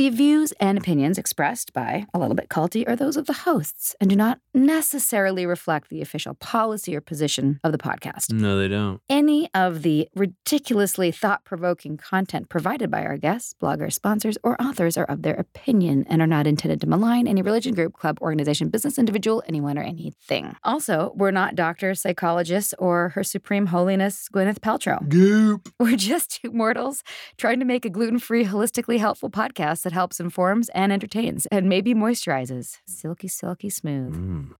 The views and opinions expressed by A Little Bit Culty are those of the hosts and do not necessarily reflect the official policy or position of the podcast. No, they don't. Any of the ridiculously thought provoking content provided by our guests, bloggers, sponsors, or authors are of their opinion and are not intended to malign any religion, group, club, organization, business, individual, anyone, or anything. Also, we're not doctors, psychologists, or Her Supreme Holiness Gwyneth Paltrow. Goop. We're just two mortals trying to make a gluten free, holistically helpful podcast that helps informs and entertains and maybe moisturizes. Silky, silky smooth. Mm.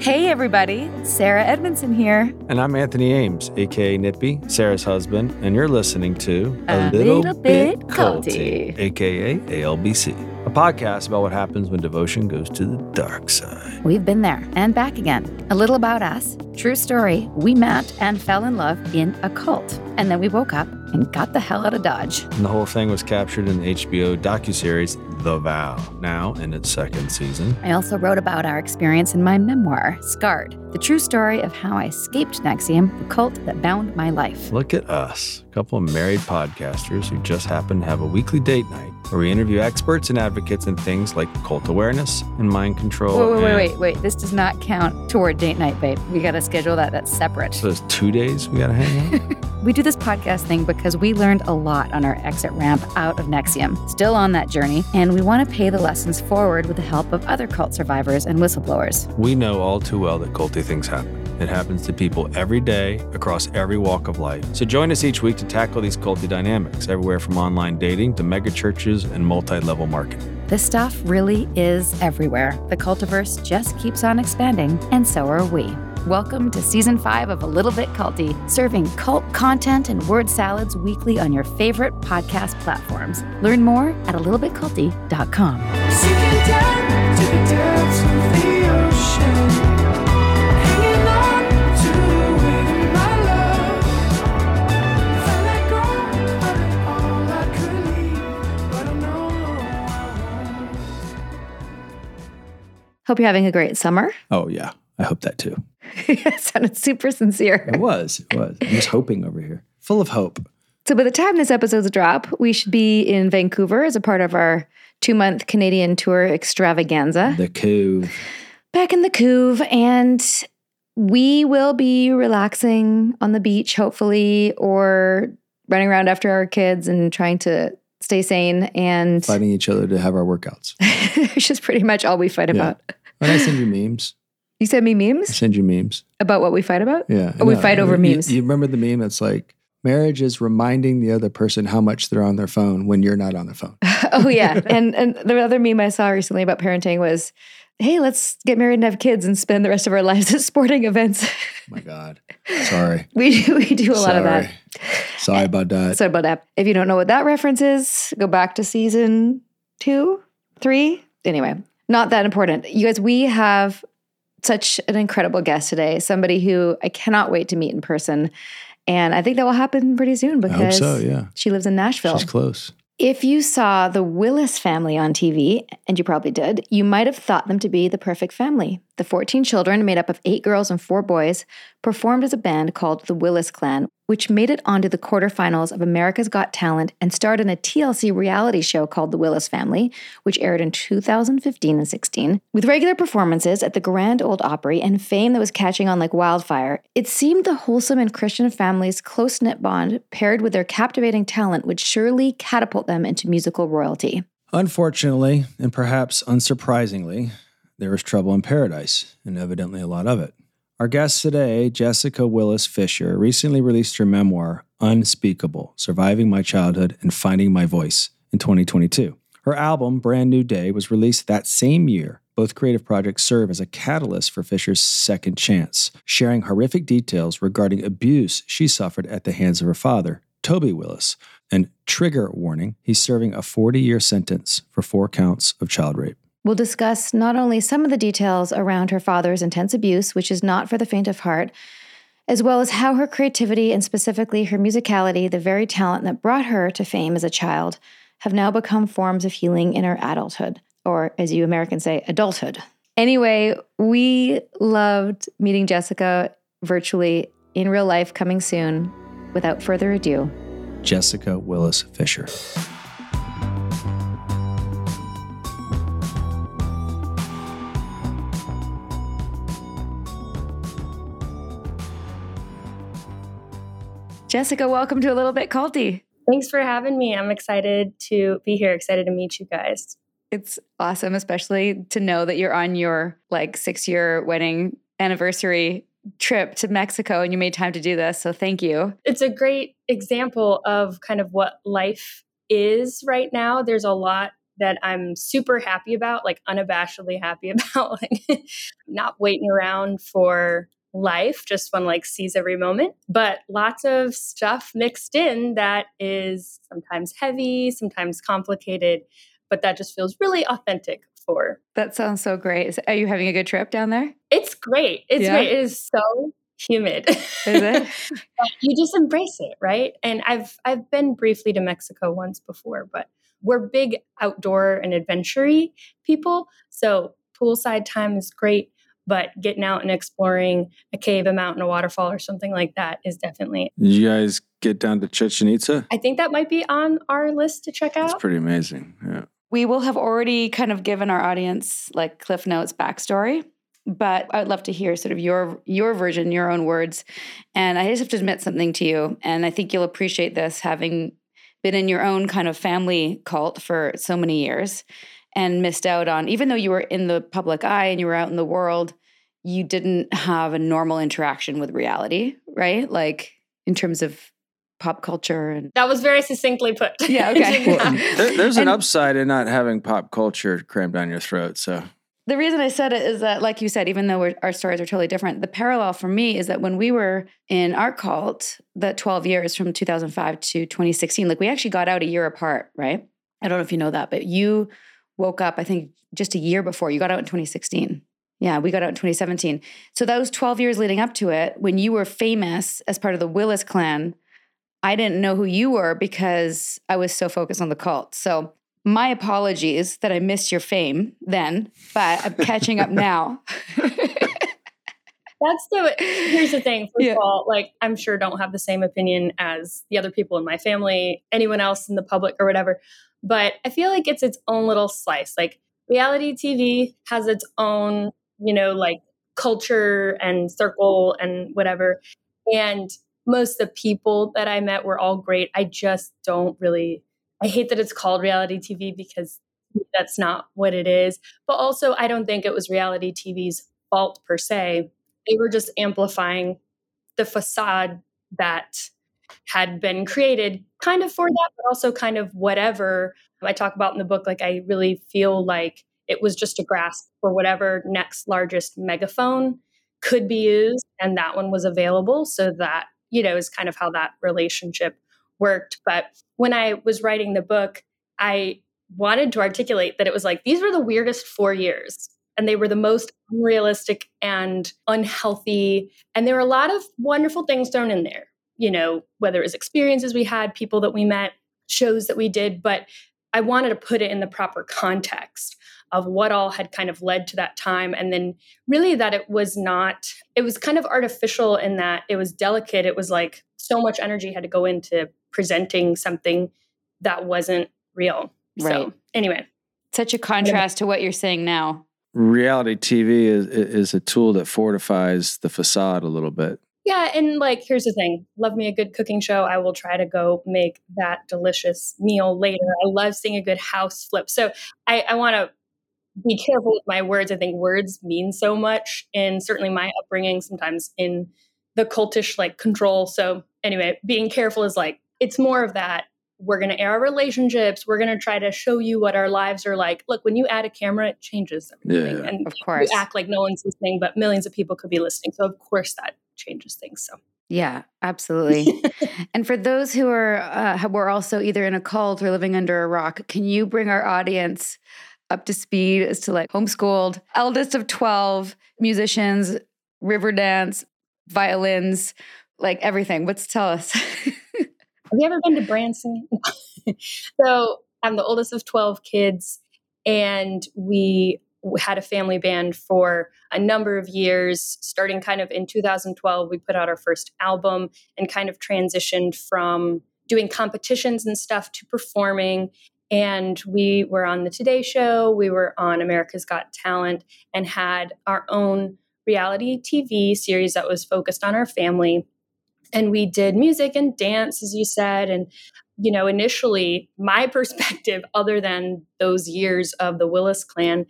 Hey, everybody. Sarah Edmondson here. And I'm Anthony Ames, aka Nippy, Sarah's husband, and you're listening to A Little Bit Culty. aka ALBC, a podcast about what happens when devotion goes to the dark side. We've been there and back again. A little about us. True story. We met and fell in love in a cult. And then we woke up and got the hell out of Dodge. And the whole thing was captured in the HBO docuseries The Vow, now in its second season. I also wrote about our experience in my memoir, Scarred, the true story of how I escaped NXIVM, the cult that bound my life. Look at us, couple of married podcasters who just happen to have a weekly date night where we interview experts and advocates in things like cult awareness and mind control. Wait, wait, wait, wait, wait. This does not count toward date night, babe. We got to schedule that. That's separate. So it's two days we gotta hang out? We do this podcast thing because we learned a lot on our exit ramp out of NXIVM. Still on that journey, and we want to pay the lessons forward with the help of other cult survivors and whistleblowers. We know all too well that culty things happen. It happens to people every day across every walk of life. So join us each week to tackle these culty dynamics, everywhere from online dating to mega churches and multi level marketing. This stuff really is everywhere. The cultiverse just keeps on expanding, and so are we. Welcome to season five of A Little Bit Culty, serving cult content and word salads weekly on your favorite podcast platforms. Learn more at a littlebitculty.com. Sinking down to the depths of the ocean, Hope you're having a great summer. Oh, yeah. I hope that too. it sounded super sincere. It was. It was. I'm just hoping over here. Full of hope. So, by the time this episode's drop, we should be in Vancouver as a part of our two month Canadian tour extravaganza. The coup. back in the Couve, and we will be relaxing on the beach, hopefully, or running around after our kids and trying to stay sane. And Fighting each other to have our workouts. it's just pretty much all we fight Yeah. about. And I send you memes. You send me memes? I send you memes. about what we fight about? Yeah. Oh, we fight over You- memes. You, remember the meme that's like, marriage is reminding the other person how much they're on their phone when you're not on the phone. oh, yeah. and, and the other meme I saw recently about parenting was hey, let's get married and have kids and spend the rest of our lives at sporting events. Oh my God. Sorry. we, do, we do a lot of that. Sorry about that. Sorry about that. If you don't know what that reference is, go back to season two, three. Anyway, not that important. You guys, we have such an incredible guest today, somebody who I cannot wait to meet in person. And I think that will happen pretty soon because so. Yeah. she lives in Nashville. She's close. If you saw the Willis family on TV, and you probably did, you might have thought them to be the perfect family. The 14 children, made up of eight girls and four boys, performed as a band called the Willis Clan, which made it onto the quarterfinals of America's Got Talent and starred in a TLC reality show called The Willis Family, which aired in 2015 and 16. With regular performances at the Grand Ole Opry and fame that was catching on like wildfire, it seemed the wholesome and Christian family's close knit bond, paired with their captivating talent, would surely catapult them into musical royalty. Unfortunately, and perhaps unsurprisingly, there is trouble in paradise, and evidently a lot of it. Our guest today, Jessica Willis Fisher, recently released her memoir, Unspeakable Surviving My Childhood and Finding My Voice, in 2022. Her album, Brand New Day, was released that same year. Both creative projects serve as a catalyst for Fisher's second chance, sharing horrific details regarding abuse she suffered at the hands of her father, Toby Willis. And trigger warning, he's serving a 40 year sentence for four counts of child rape. We'll discuss not only some of the details around her father's intense abuse, which is not for the faint of heart, as well as how her creativity and specifically her musicality, the very talent that brought her to fame as a child, have now become forms of healing in her adulthood, or as you Americans say, adulthood. Anyway, we loved meeting Jessica virtually in real life coming soon. Without further ado, Jessica Willis Fisher. Jessica, welcome to a little bit culty. Thanks for having me. I'm excited to be here, excited to meet you guys. It's awesome, especially to know that you're on your like six year wedding anniversary trip to Mexico and you made time to do this. So thank you. It's a great example of kind of what life is right now. There's a lot that I'm super happy about, like unabashedly happy about, like not waiting around for life, just one like sees every moment, but lots of stuff mixed in that is sometimes heavy, sometimes complicated, but that just feels really authentic for. That sounds so great. Are you having a good trip down there? It's great. It's Yeah. great. It is so humid. Is it? you just embrace it, right? And I've I've been briefly to Mexico once before, but we're big outdoor and adventure people. So poolside time is great, but getting out and exploring a cave, a mountain, a waterfall, or something like that is definitely. Did you guys get down to Chichen Itza? I think that might be on our list to check out. It's out. pretty amazing. Yeah. we will have already kind of given our audience like Cliff Notes backstory, but I'd love to hear sort of your your version, your own words. And I just have to admit something to you, and I think you'll appreciate this having been in your own kind of family cult for so many years and missed out on even though you were in the public eye and you were out in the world, you didn't have a normal interaction with reality, right? Like in terms of pop culture and That was very succinctly put. Yeah, okay. Well, there, there's an And- upside in not having pop culture crammed down your throat. So The reason I said it is that, like you said, even though we're, our stories are totally different, the parallel for me is that when we were in our cult, that 12 years from 2005 to 2016, like we actually got out a year apart, right? I don't know if you know that, but you woke up, I think, just a year before. You got out in 2016. Yeah, we got out in 2017. So those 12 years leading up to it, when you were famous as part of the Willis clan, I didn't know who you were because I was so focused on the cult. So my apologies that I missed your fame then, but I'm catching up now. That's the here's the thing. First Yeah. of all, like I'm sure don't have the same opinion as the other people in my family, anyone else in the public or whatever. But I feel like it's its own little slice. Like reality TV has its own, you know, like culture and circle and whatever. And most of the people that I met were all great. I just don't really I hate that it's called reality TV because that's not what it is. But also I don't think it was reality TV's fault per se they were just amplifying the facade that had been created kind of for mm. that but also kind of whatever i talk about in the book like i really feel like it was just a grasp for whatever next largest megaphone could be mm. used and that one was available. So that you know is kind of how that relationship worked. But when i was writing the book i wanted to articulate that it was like these were the weirdest 4 years and they were the most unrealistic and unhealthy. And there were a lot of wonderful things thrown in there, you know, whether it was experiences we had, people that we met, shows that we did. But I wanted to put it in the proper context of what all had kind of led to that time. And then really that it was not, it was kind of artificial in that it was delicate. It was like so much energy had to go into presenting something that wasn't real. Right. So, anyway. Such a contrast to what you're saying now. reality TV is, is a tool that fortifies the facade a little bit. Yeah, and like here's the thing. Love me a good cooking show. I will try to go make that delicious meal later. I love seeing a good house flip. So I, I want to be careful with my words. I think words mean so much and certainly my upbringing sometimes in the cultish like control. So anyway, being careful is like it's more of that. We're going to air our relationships. We're going to try to show you what our lives are like. Look, when you add a camera, it changes everything. Yeah. And Of you course. act like no one's listening, but millions of people could be listening. So of course that changes things. So Yeah, absolutely. and for those who are uh, who are also either in a cult or living under a rock, can you bring our audience up to speed as to like homeschooled, eldest of 12 musicians, river dance, violins, like everything? What's tell us? Have you ever been to Branson? so I'm the oldest of 12 kids, and we had a family band for a number of years. Starting kind of in 2012, we put out our first album and kind of transitioned from doing competitions and stuff to performing. And we were on the Today Show, we were on America's Got Talent, and had our own reality TV series that was focused on our family. And we did music and dance, as you said. And, you know, initially, my perspective, other than those years of the Willis clan,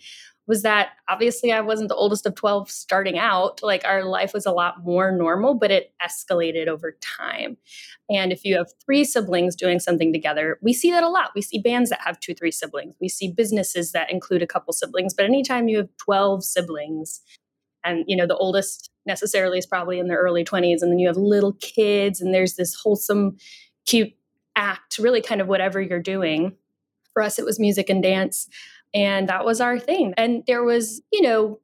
was that obviously I wasn't the oldest of 12 starting out. Like our life was a lot more normal, but it escalated over time. And if you have three siblings doing something together, we see that a lot. We see bands that have two, three siblings. We see businesses that include a couple siblings. But anytime you have 12 siblings, and you know the oldest necessarily is probably in their early 20s and then you have little kids and there's this wholesome cute act really kind of whatever you're doing for us it was music and dance and that was our thing. And there was, you know,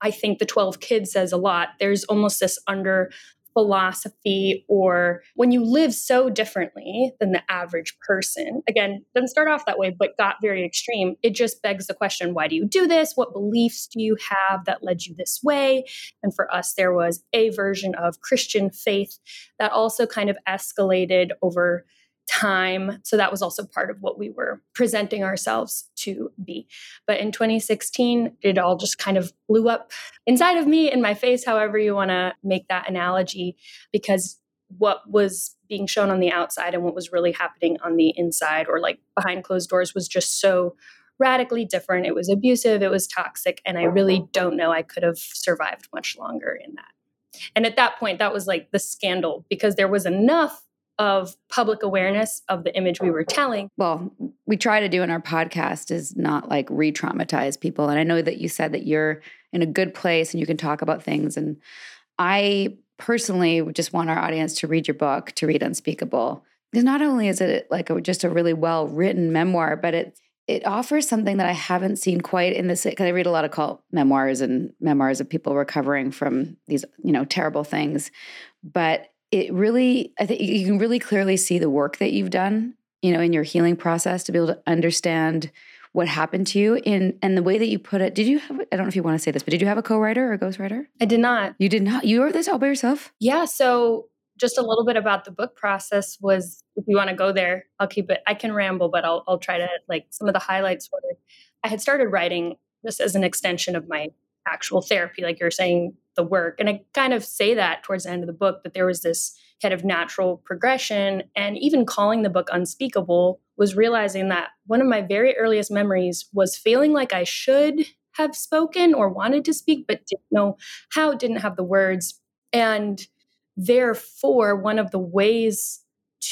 I think the 12 kids says a lot. There's almost this under philosophy or when you live so differently than the average person again doesn't start off that way but got very extreme it just begs the question why do you do this what beliefs do you have that led you this way and for us there was a version of christian faith that also kind of escalated over time. So that was also part of what we were presenting ourselves to be. But in 2016, it all just kind of blew up inside of me, in my face, however you want to make that analogy, because what was being shown on the outside and what was really happening on the inside or like behind closed doors was just so radically different. It was abusive, it was toxic, and I really don't know I could have survived much longer in that. And at that point, that was like the scandal because there was enough of public awareness of the image we were telling. Well, we try to do in our podcast is not like re traumatize people. And I know that you said that you're in a good place and you can talk about things. And I personally would just want our audience to read your book, to read Unspeakable. Because not only is it like a, just a really well written memoir, but it it offers something that I haven't seen quite in this because I read a lot of cult memoirs and memoirs of people recovering from these, you know, terrible things. But it really i think you can really clearly see the work that you've done you know in your healing process to be able to understand what happened to you in and the way that you put it did you have i don't know if you want to say this but did you have a co-writer or a ghostwriter? I did not. you did not? You wrote this all by yourself? Yeah, so just a little bit about the book process was if you want to go there, I'll keep it I can ramble, but I'll I'll try to like some of the highlights were I had started writing just as an extension of my actual therapy, like you're saying, the work. And I kind of say that towards the end of the book that there was this kind of natural progression. And even calling the book Unspeakable was realizing that one of my very earliest memories was feeling like I should have spoken or wanted to speak, but didn't know how, didn't have the words. And therefore, one of the ways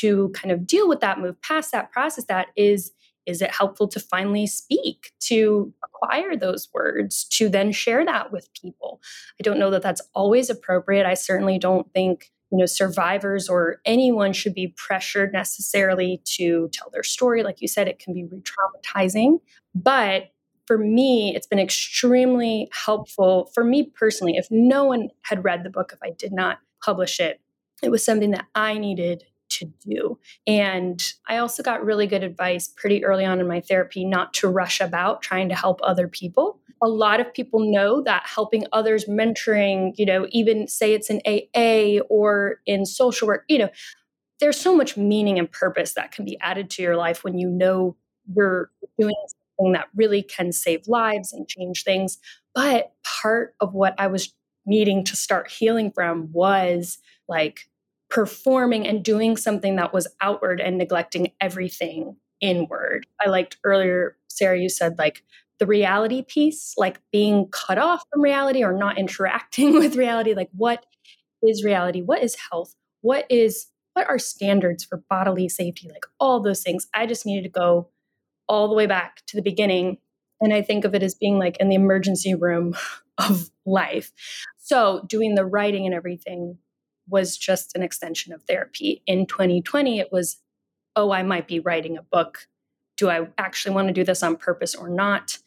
to kind of deal with that, move past that, process that is is it helpful to finally speak, to acquire those words, to then share that with people? I don't know that that's always appropriate. I certainly don't think you know survivors or anyone should be pressured necessarily to tell their story like you said it can be re-traumatizing but for me it's been extremely helpful for me personally if no one had read the book if i did not publish it it was something that i needed to do. And I also got really good advice pretty early on in my therapy not to rush about trying to help other people. A lot of people know that helping others, mentoring, you know, even say it's in AA or in social work, you know, there's so much meaning and purpose that can be added to your life when you know you're doing something that really can save lives and change things. But part of what I was needing to start healing from was like performing and doing something that was outward and neglecting everything inward. I liked earlier, Sarah, you said like the reality piece, like being cut off from reality or not interacting with reality. Like, what is reality? What is health? What is what are standards for bodily safety? Like all those things. I just needed to go all the way back to the beginning. And I think of it as being like in the emergency room of life. So doing the writing and everything was just an extension of therapy. In 2020, it was, oh, I might be writing a book. Do I actually want to do this on purpose or not?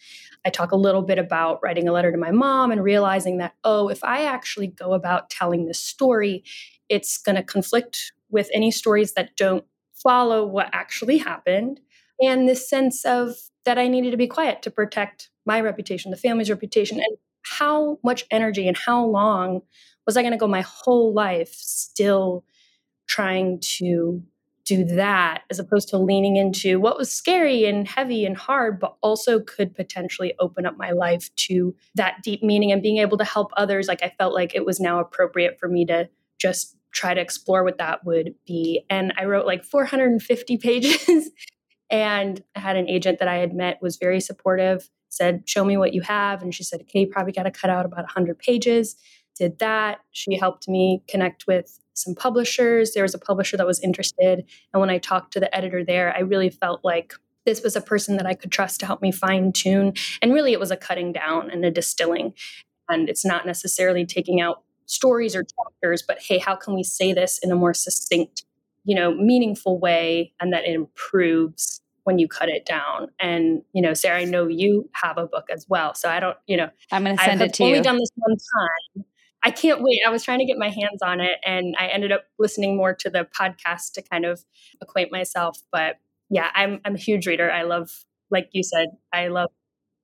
I talk a little bit about writing a letter to my mom and realizing that, oh, if I actually go about telling this story, it's going to conflict with any stories that don't follow what actually happened. And this sense of that I needed to be quiet to protect my reputation, the family's reputation, and how much energy and how long was I going to go my whole life still trying to do that as opposed to leaning into what was scary and heavy and hard, but also could potentially open up my life to that deep meaning and being able to help others. Like I felt like it was now appropriate for me to just try to explore what that would be. And I wrote like 450 pages. and I had an agent that I had met was very supportive, said, Show me what you have. And she said, Okay, you probably got to cut out about 100 pages. Did that. She helped me connect with some publishers. There was a publisher that was interested. And when I talked to the editor there, I really felt like this was a person that I could trust to help me fine tune. And really, it was a cutting down and a distilling. And it's not necessarily taking out stories or chapters, but hey, how can we say this in a more succinct, you know, meaningful way and that it improves when you cut it down. And, you know, Sarah, I know you have a book as well. So I don't, you know, I'm going to send have it to only you. Only done this one time. I can't wait. I was trying to get my hands on it and I ended up listening more to the podcast to kind of acquaint myself. But yeah, I'm I'm a huge reader. I love, like you said, I love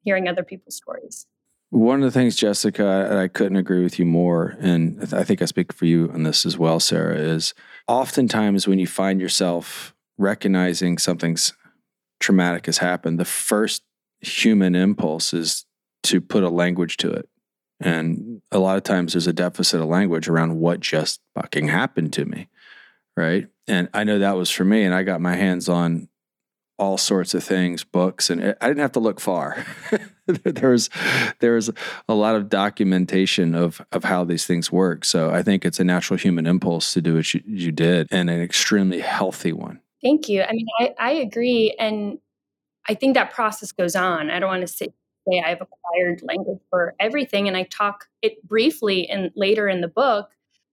hearing other people's stories. One of the things, Jessica, I couldn't agree with you more, and I think I speak for you on this as well, Sarah, is oftentimes when you find yourself recognizing something's traumatic has happened, the first human impulse is to put a language to it. And a lot of times there's a deficit of language around what just fucking happened to me. Right. And I know that was for me. And I got my hands on all sorts of things, books, and I didn't have to look far. there's there's a lot of documentation of of how these things work. So I think it's a natural human impulse to do what you, you did, and an extremely healthy one. Thank you. I mean, I, I agree. And I think that process goes on. I don't want to say, say I've acquired language for everything. And I talk it briefly and later in the book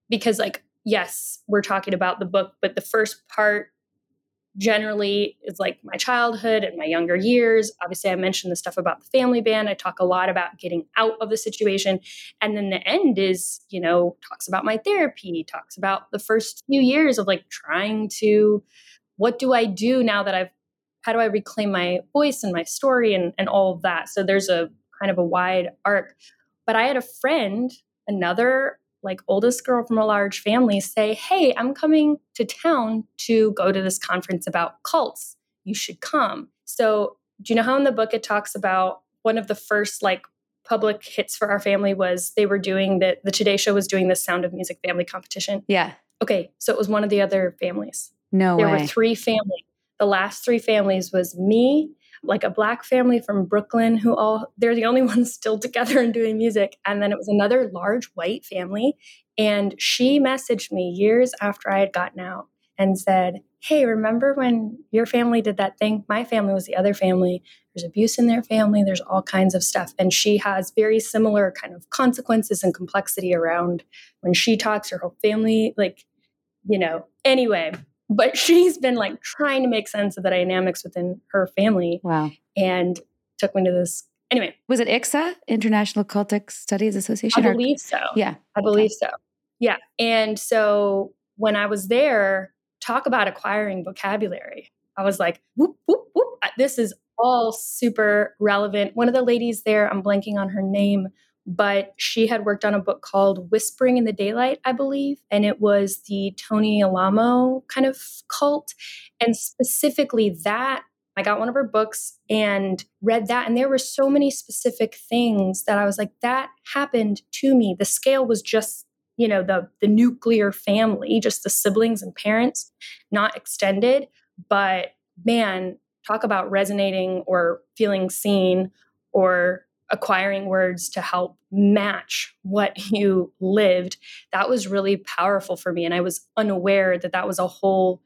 because like, yes, we're talking about the book, but the first part generally is like my childhood and my younger years. Obviously, I mentioned the stuff about the family band. I talk a lot about getting out of the situation. And then the end is, you know, talks about my therapy, talks about the first few years of like trying to, what do I do now that I've, how do I reclaim my voice and my story and, and all of that? So there's a kind of a wide arc. But I had a friend, another like oldest girl from a large family say, Hey, I'm coming to town to go to this conference about cults. You should come. So, do you know how in the book it talks about one of the first like public hits for our family was they were doing that the Today Show was doing the Sound of Music family competition. yeah. Okay, so it was one of the other families. No there way. were three families. The last three families was me, like a black family from Brooklyn who all they're the only ones still together and doing music. And then it was another large white family. And she messaged me years after I had gotten out and said, Hey, remember when your family did that thing? My family was the other family. There's abuse in their family. There's all kinds of stuff. And she has very similar kind of consequences and complexity around when she talks, her whole family, like, you know, anyway, but she's been like trying to make sense of the dynamics within her family wow. and took me to this anyway Was it ICSA, International Cultic Studies Association? i believe so yeah. i believe so yeah and so when i was there talk about acquiring vocabulary i was like whoop whoop whoop this is all super relevant one of the ladies there i'm blanking on her name but she had worked on a book called Whispering in the Daylight, I believe, and it was the Tony Alamo kind of cult. And specifically that, I got one of her books and read that, and there were so many specific things that I was like, that happened to me. The scale was just, you know, the the nuclear family, just the siblings and parents, not extended. But man, talk about resonating or feeling seen or acquiring words to help match what you lived that was really powerful for me. And i was unaware that that was a whole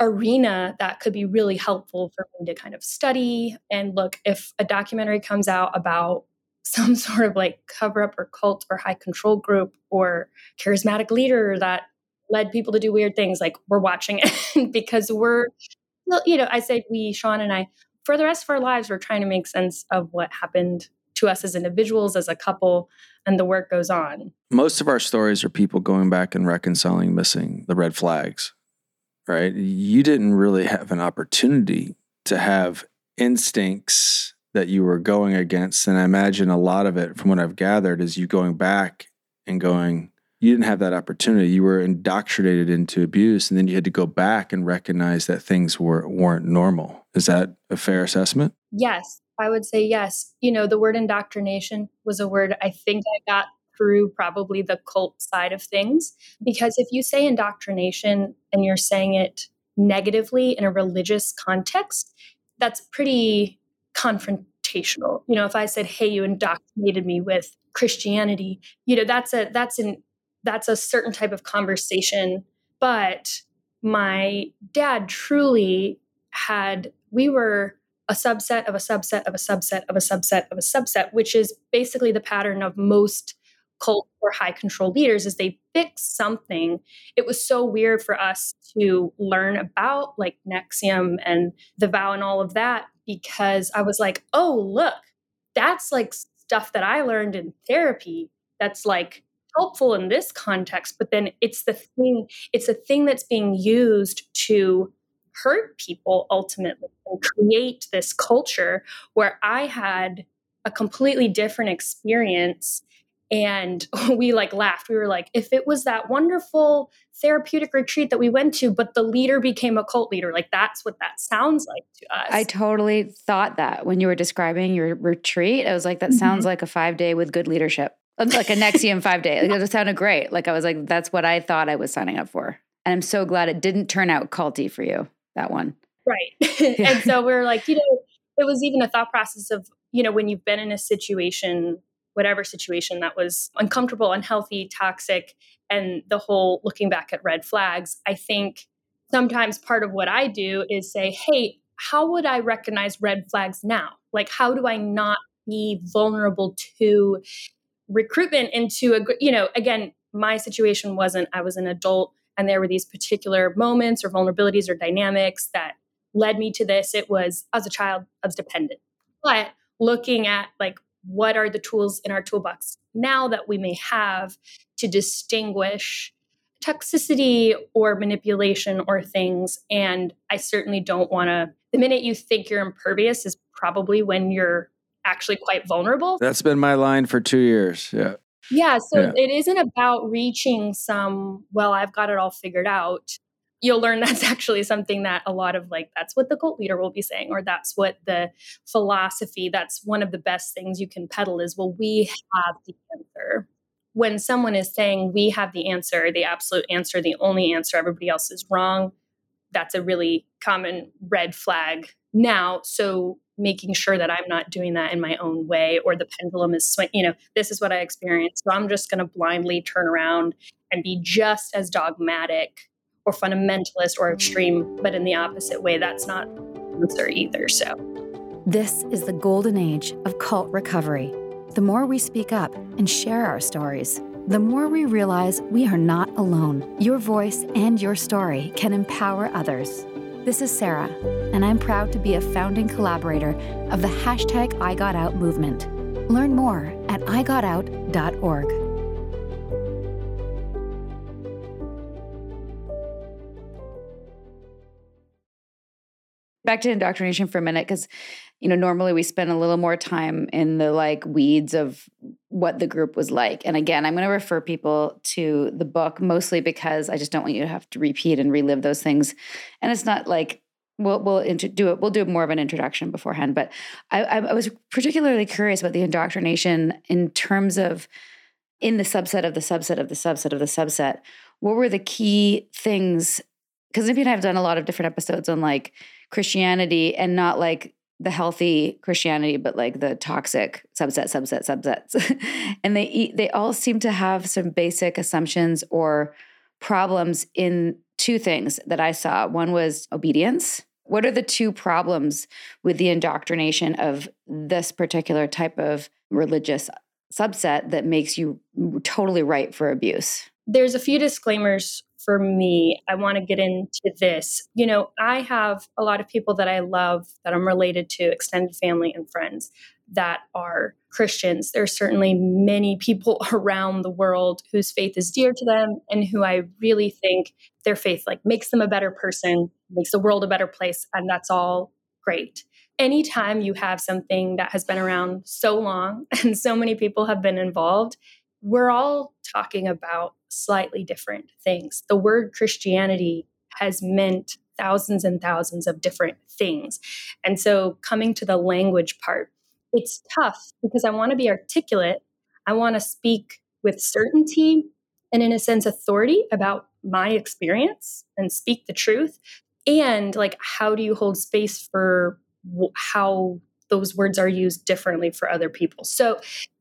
arena that could be really helpful for me to kind of study and look. If a documentary comes out about some sort of like cover up or cult or high control group or charismatic leader that led people to do weird things like we're watching it because we're you know i say we sean and i for the rest of our lives we're trying to make sense of what happened to us as individuals, as a couple, and the work goes on. Most of our stories are people going back and reconciling missing the red flags, right? You didn't really have an opportunity to have instincts that you were going against. And I imagine a lot of it, from what I've gathered, is you going back and going, you didn't have that opportunity. You were indoctrinated into abuse, and then you had to go back and recognize that things were, weren't normal. Is that a fair assessment? Yes, I would say yes. You know, the word indoctrination was a word I think I got through probably the cult side of things. Because if you say indoctrination and you're saying it negatively in a religious context, that's pretty confrontational. You know, if I said, "Hey, you indoctrinated me with Christianity," you know, that's a that's an that's a certain type of conversation. But my dad truly had we were a subset of a subset of a subset of a subset of a subset, which is basically the pattern of most cult or high control leaders is they fix something. It was so weird for us to learn about like NXIVM and the vow and all of that because I was like, oh, look, that's like stuff that I learned in therapy that's like helpful in this context. But then it's the thing, it's a thing that's being used to hurt people ultimately and create this culture where I had a completely different experience and we like laughed we were like if it was that wonderful therapeutic retreat that we went to but the leader became a cult leader like that's what that sounds like to us I totally thought that when you were describing your retreat. I was like, that mm-hmm. sounds like a five day with good leadership, like a NXIVM five day. Like, it sounded great. Like I was like, that's what I thought I was signing up for. And I'm so glad it didn't turn out culty for you, that one. right. And so we are like you know it was even a thought process of you know when you've been in a situation whatever situation that was uncomfortable unhealthy toxic and the whole looking back at red flags i think sometimes part of what i do is say hey how would i recognize red flags now? Like how do i not be vulnerable to recruitment into a you know again my situation wasn't i was an adult and there were these particular moments or vulnerabilities or dynamics that led me to this it was as a child i was dependent but looking at like what are the tools in our toolbox now that we may have to distinguish toxicity or manipulation or things and i certainly don't want to the minute you think you're impervious is probably when you're actually quite vulnerable That's been my line for two years. Yeah. Yeah, so Yeah. it isn't about reaching some, well, I've got it all figured out. You'll learn that's actually something that a lot of like, that's what the cult leader will be saying, or that's what the philosophy, that's one of the best things you can peddle is, well, we have the answer. When someone is saying we have the answer, the absolute answer, the only answer, everybody else is wrong, that's a really common red flag now. So making sure that I'm not doing that in my own way or the pendulum is swing, you know, this is what I experienced. So I'm just going to blindly turn around and be just as dogmatic or fundamentalist or extreme, but in the opposite way. That's not answer either. So This is the golden age of cult recovery. The more we speak up and share our stories, the more we realize we are not alone. Your voice and your story can empower others. This is Sarah, and I'm proud to be a founding collaborator of the hashtag I Got Out movement. Learn more at igotout.org. back to indoctrination for a minute because you know normally we spend a little more time in the like weeds of what the group was like. And again i'm going to refer people to the book mostly because i just don't want you to have to repeat and relive those things. And it's not like we'll we'll inter- do it we'll do more of an introduction beforehand but I, I was particularly curious about the indoctrination in terms of in the subset of the subset of the subset of the subset. What were the key things? Because Nippy and I have done a lot of different episodes on like Christianity and not like the healthy Christianity, but like the toxic subset, subset, subsets. and they eat, they all seem to have some basic assumptions or problems in two things that I saw. One was obedience. What are the two problems with the indoctrination of this particular type of religious subset that makes you totally right for abuse? there's a few disclaimers for me. I want to get into this. You know, I have a lot of people that I love that I'm related to, extended family and friends that are Christians. There's certainly many people around the world whose faith is dear to them and who I really think their faith like makes them a better person, makes the world a better place, and that's all great. anytime you have something that has been around so long and so many people have been involved, we're all talking about slightly different things. The word Christianity has meant thousands and thousands of different things. And so coming to the language part, it's tough because I want to be articulate. I want to speak with certainty and, in a sense, authority about my experience and speak the truth. And like, how do you hold space for wh- how those words are used differently for other people? So,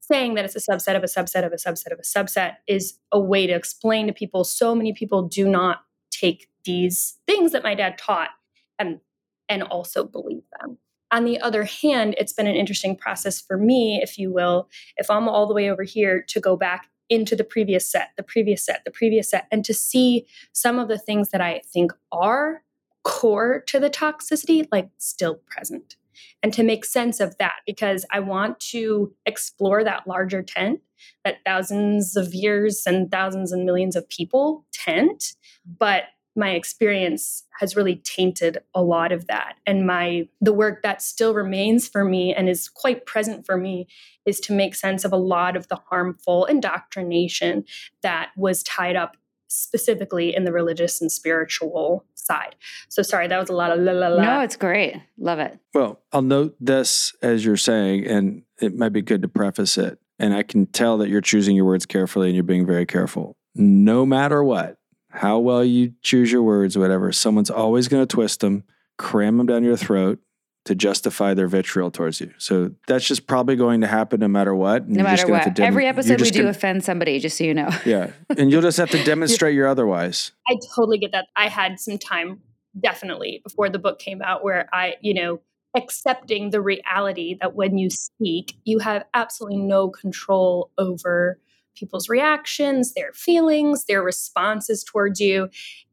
saying that it's a subset of a subset of a subset of a subset is a way to explain to people. So many people do not take these things that my dad taught and and also believe them. On the other hand, it's been an interesting process for me, if you will, if I'm all the way over here to go back into the previous set, the previous set, the previous set, and to see some of the things that I think are core to the toxicity, like still present, and to make sense of that because I want to explore that larger tent that thousands of years and thousands and millions of people tent. But my experience has really tainted a lot of that and my the work that still remains for me and is quite present for me is to make sense of a lot of the harmful indoctrination that was tied up specifically in the religious and spiritual side so sorry that was a lot of la la la No, it's great. Love it. Well, I'll note this as you're saying, and it might be good to preface it. And I can tell that you're choosing your words carefully and you're being very careful. No matter what, how well you choose your words, whatever, someone's always going to twist them, cram them down your throat to justify their vitriol towards you. So that's just probably going to happen no matter what. and No you're matter gonna what. dem- Every episode we do gonna- offend somebody, just so you know. yeah. And you'll just have to demonstrate your otherwise. I totally get that. I had some time definitely before the book came out where I, you know, accepting the reality that when you speak, you have absolutely no control over people's reactions, their feelings, their responses towards you.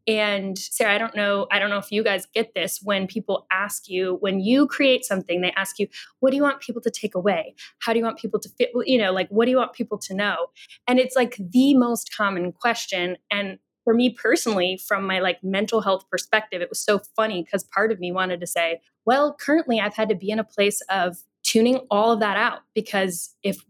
And Sarah, I don't know, I don't know if you guys get this when people ask you, when you create something, they ask you, what do you want people to take away? How do you want people to fit, you know, like what do you want people to know? And it's like the most common question. And for me personally, from my like mental health perspective, it was so funny because part of me wanted to say, well, currently I've had to be in a place of tuning all of that out because if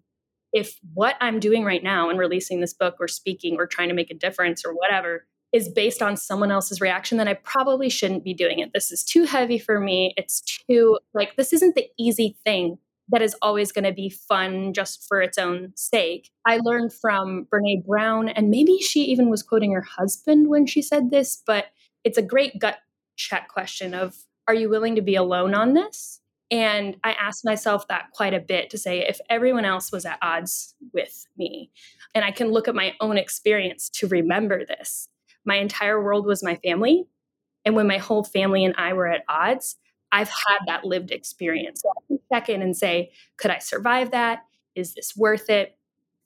if what I'm doing right now and releasing this book or speaking or trying to make a difference or whatever is based on someone else's reaction, then I probably shouldn't be doing it. This is too heavy for me. It's too like this isn't the easy thing that is always going to be fun just for its own sake. I learned from Brene Brown, and maybe she even was quoting her husband when she said this, but it's a great gut check question of are you willing to be alone on this? And I asked myself that quite a bit to say if everyone else was at odds with me, and I can look at my own experience to remember this. My entire world was my family. And when my whole family and I were at odds, I've had that lived experience. So I can check in and say, could I survive that? Is this worth it?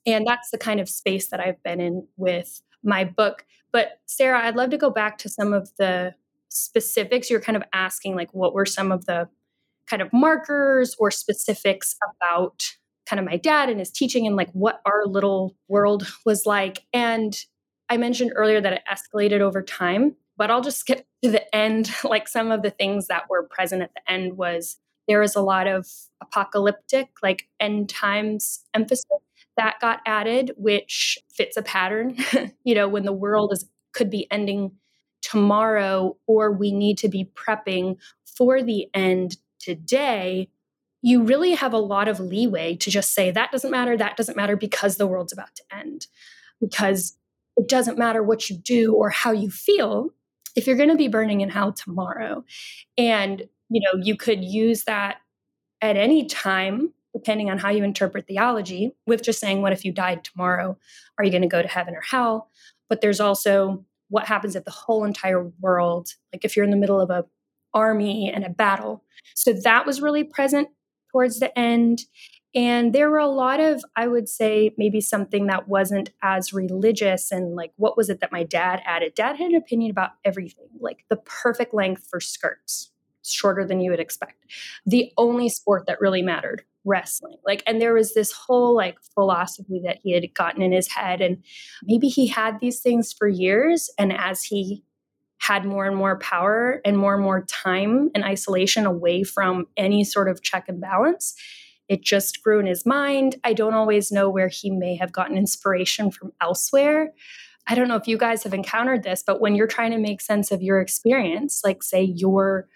And that's the kind of space that I've been in with my book. But Sarah, I'd love to go back to some of the specifics. You're kind of asking, like, what were some of the kind of markers or specifics about kind of my dad and his teaching and like what our little world was like. And I mentioned earlier that it escalated over time, but I'll just skip to the end. Like some of the things that were present at the end was there was a lot of apocalyptic, like end times emphasis that got added, which fits a pattern. you know, when the world is could be ending tomorrow, or we need to be prepping for the end today, you really have a lot of leeway to just say, that doesn't matter, that doesn't matter because the world's about to end. Because it doesn't matter what you do or how you feel if you're going to be burning in hell tomorrow. And, you know, you could use that at any time, depending on how you interpret theology, with just saying, what if you died tomorrow? Are you going to go to heaven or hell? But there's also what happens if the whole entire world, like if you're in the middle of a army and a battle. So that was really present towards the end. And there were a lot of, I would say, maybe something that wasn't as religious. And like, what was it that my dad added? Dad had an opinion about everything, like the perfect length for skirts, shorter than you would expect. The only sport that really mattered, wrestling. Like, and there was this whole like philosophy that he had gotten in his head. And maybe he had these things for years. And as he had more and more power and more and more time and isolation away from any sort of check and balance. It just grew in his mind. I don't always know where he may have gotten inspiration from elsewhere. I don't know if you guys have encountered this, but when you're trying to make sense of your experience, like say your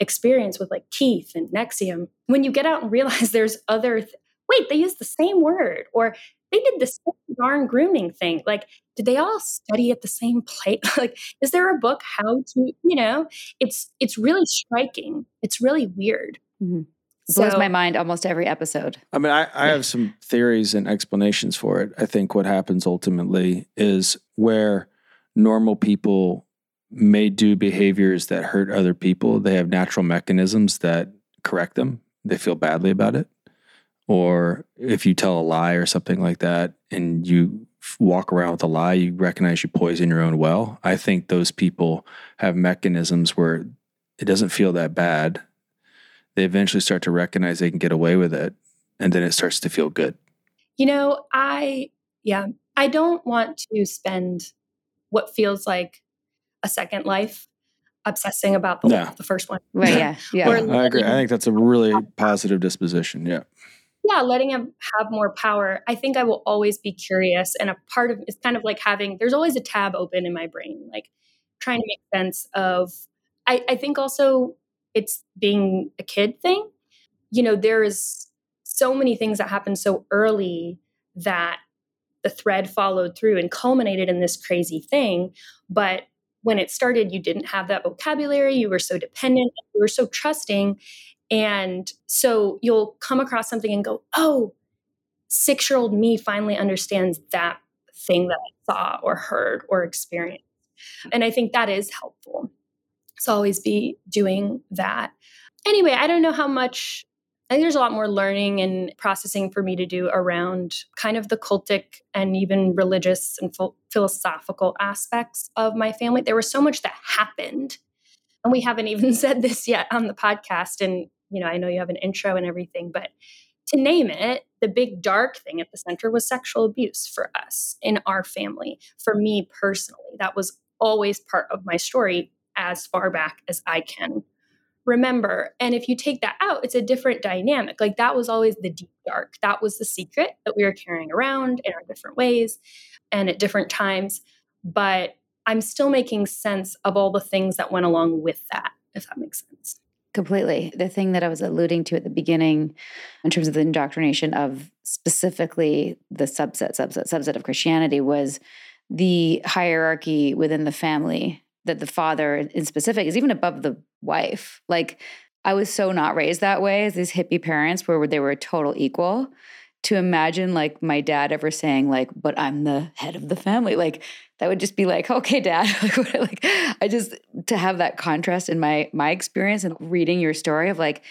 experience with like Keith and NXIVM, when you get out and realize there's other, th- wait, they use the same word, or they did the same darn grooming thing. Like, did they all study at the same place? like, is there a book how to, you know, it's it's really striking. It's really weird. Mhm. Blows So- my mind almost every episode. I mean, I, I have some theories and explanations for it. I think what happens ultimately is where normal people may do behaviors that hurt other people, they have natural mechanisms that correct them. They feel badly about it. Or if you tell a lie or something like that and you walk around with a lie, you recognize you poison your own well. I think those people have mechanisms where it doesn't feel that bad. They eventually start to recognize they can get away with it and then it starts to feel good. You know, I, yeah, I don't want to spend what feels like a second life obsessing about the, No. the first one. Right. Yeah. Yeah. Or- I agree. I think that's a really positive disposition. Yeah. Yeah, letting him have more power. I think I will always be curious. And a part of it's kind of like having, there's always a tab open in my brain, like trying to make sense of, I, I think also it's being a kid thing. You know, there is so many things that happen so early that the thread followed through and culminated in this crazy thing. But when it started, you didn't have that vocabulary. You were so dependent, you were so trusting. And so you'll come across something and go, oh, six year old me finally understands that thing that I saw or heard or experienced. And I think that is helpful. So always be doing that. Anyway, I don't know how much, I think there's a lot more learning and processing for me to do around kind of the cultic and even religious and phil- philosophical aspects of my family. There was so much that happened. And we haven't even said this yet on the podcast. And, you know, I know you have an intro and everything, but to name it, the big dark thing at the center was sexual abuse for us in our family. For me personally, that was always part of my story as far back as I can remember. And if you take that out, it's a different dynamic. Like that was always the deep dark. That was the secret that we were carrying around in our different ways and at different times. But I'm still making sense of all the things that went along with that, if that makes sense. Completely. The thing that I was alluding to at the beginning, in terms of the indoctrination of specifically the subset, subset, subset of Christianity, was the hierarchy within the family that the father in specific is even above the wife. Like, I was so not raised that way as these hippie parents where they were a total equal. To imagine like my dad ever saying, like, but I'm the head of the family. Like, that would just be like, okay, dad. like, I just to have that contrast in my my experience and reading your story of like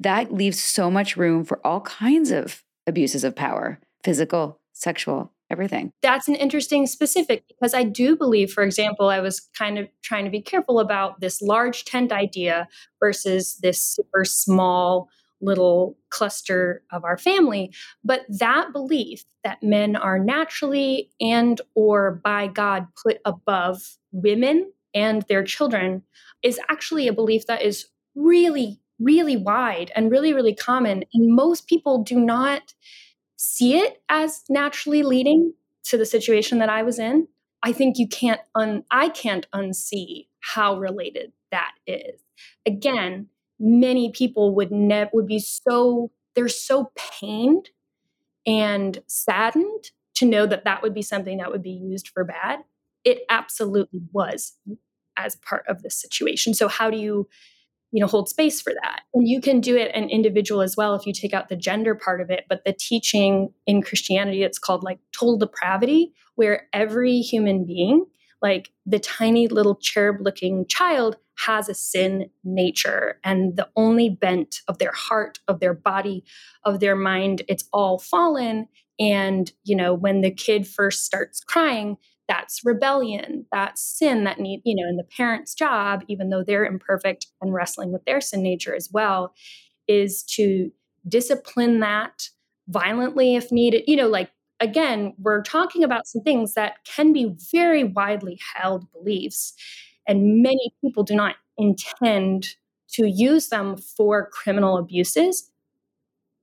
that leaves so much room for all kinds of abuses of power, physical, sexual, everything. that's an interesting specific because I do believe, for example, I was kind of trying to be careful about this large tent idea versus this super small little cluster of our family but that belief that men are naturally and or by god put above women and their children is actually a belief that is really really wide and really really common and most people do not see it as naturally leading to the situation that I was in, I think you can't un I can't unsee how related that is. Again, many people would never would be so they're so pained and saddened to know that that would be something that would be used for bad. It absolutely was as part of this situation. So how do you you know hold space for that and you can do it an individual as well if you take out the gender part of it but the teaching in christianity it's called like total depravity where every human being like the tiny little cherub looking child has a sin nature and the only bent of their heart of their body of their mind it's all fallen. And you know when the kid first starts crying that's rebellion that's sin that need you know and the parent's job even though they're imperfect and wrestling with their sin nature as well is to discipline that violently if needed. You know like again we're talking about some things that can be very widely held beliefs And many people do not intend to use them for criminal abuses.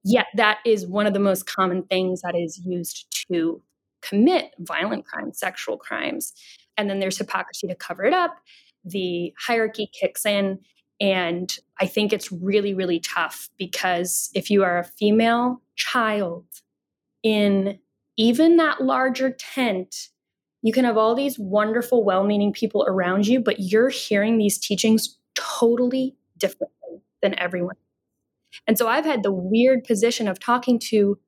Yet, that is one of the most common things that is used to commit violent crimes, sexual crimes. And then there's hypocrisy to cover it up. The hierarchy kicks in. And I think it's really, really tough because if you are a female child in even that larger tent, you can have all these wonderful, well meaning people around you, but you're hearing these teachings totally differently than everyone. And so I've had the weird position of talking to,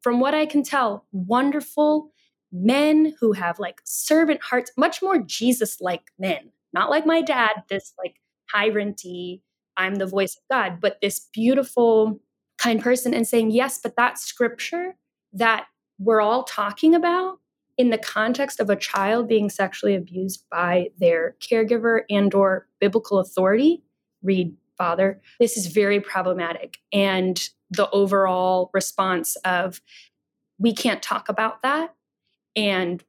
from what I can tell, wonderful men who have like servant hearts, much more Jesus like men, not like my dad, this like tyranty, I'm the voice of God, but this beautiful, kind person, and saying, yes, but that scripture that we're all talking about in the context of a child being sexually abused by their caregiver and or biblical authority read father this is very problematic. And the overall response of we can't talk about that and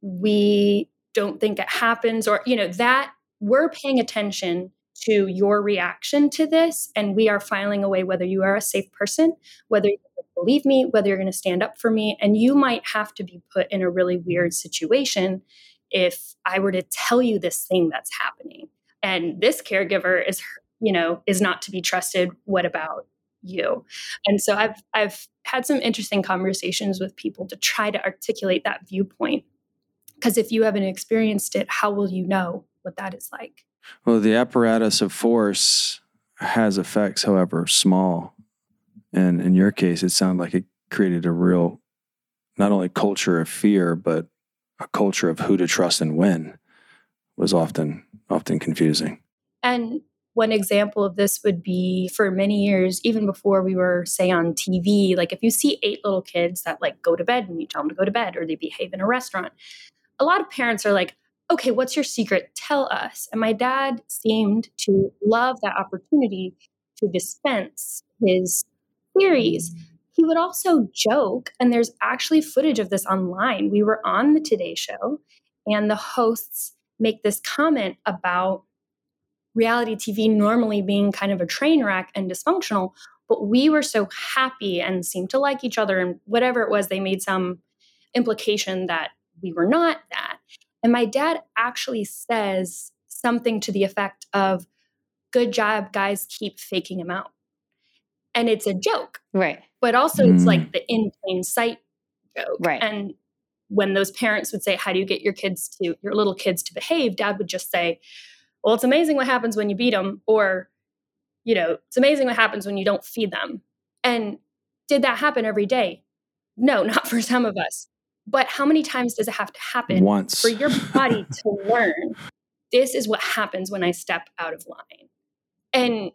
we don't think it happens or you know that we're paying attention to your reaction to this and we are filing away whether you are a safe person whether you believe me whether you're going to stand up for me and you might have to be put in a really weird situation if i were to tell you this thing that's happening. And this caregiver is you know is not to be trusted. What about you? And so i've i've had some interesting conversations with people to try to articulate that viewpoint because if you haven't experienced it how will you know what that is like Well, the apparatus of force has effects, however small. And in your case, it sounded like it created a real, not only culture of fear, but a culture of who to trust and when was often often confusing. And one example of this would be for many years, even before we were, say, on TV, like if you see eight little kids that like go to bed and you tell them to go to bed or they behave in a restaurant, a lot of parents are like, okay, what's your secret? Tell us. And my dad seemed to love that opportunity to dispense his theories. He would also joke, and there's actually footage of this online. We were on the Today Show, and the hosts make this comment about reality TV normally being kind of a train wreck and dysfunctional, but we were so happy and seemed to like each other. And whatever it was, they made some implication that we were not that. And my dad actually says something to the effect of, Good job, guys, keep faking him out. And it's a joke, Right. but also it's Mm. like the in plain sight joke. Right. And when those parents would say, How do you get your kids to, your little kids to behave? Dad would just say, Well, it's amazing what happens when you beat them, or, you know, it's amazing what happens when you don't feed them. And did that happen every day? No, not for some of us. But how many times does it have to happen Once. for your body to learn this is what happens when I step out of line? And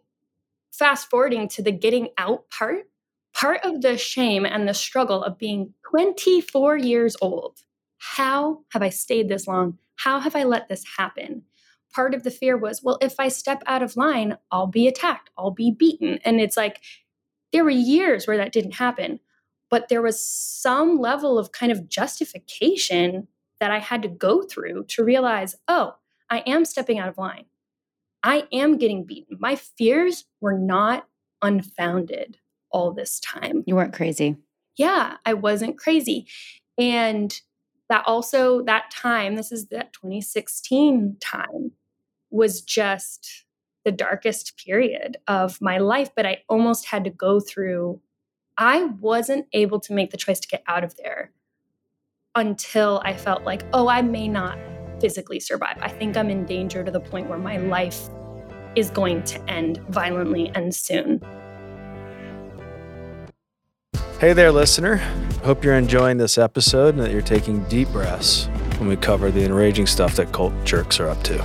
fast forwarding to the getting out part, part of the shame and the struggle of being 24 years old. How have I stayed this long? How have I let this happen? Part of the fear was, well, if I step out of line, I'll be attacked, I'll be beaten. And it's like, there were years where that didn't happen, but there was some level of kind of justification that I had to go through to realize, oh, I am stepping out of line. I am getting beaten. My fears were not unfounded all this time. You weren't crazy. Yeah, I wasn't crazy. And that also, that time, this is that 2016 time, was just the darkest period of my life. But I almost had to go through, I wasn't able to make the choice to get out of there until I felt like, oh, I may not physically survive. I think I'm in danger to the point where my life is going to end violently and soon. Hey there, listener. Hope you're enjoying this episode and that you're taking deep breaths when we cover the enraging stuff that cult jerks are up to.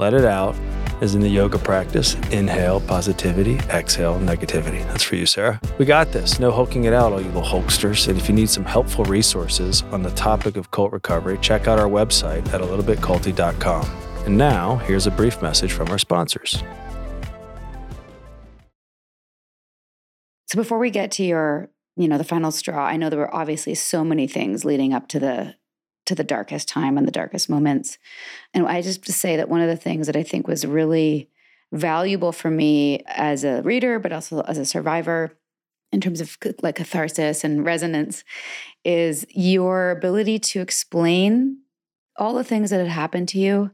Let it out, as in the yoga practice. Inhale positivity, exhale negativity. That's for you, Sarah. We got this. No hulking it out, all you little hulksters. And if you need some helpful resources on the topic of cult recovery, check out our website at a littlebitculty.com. And now, here's a brief message from our sponsors. So before we get to your, you know, the final straw, I know there were obviously so many things leading up to the to the darkest time and the darkest moments. And I just to say that one of the things that I think was really valuable for me as a reader, but also as a survivor in terms of like catharsis and resonance is your ability to explain all the things that had happened to you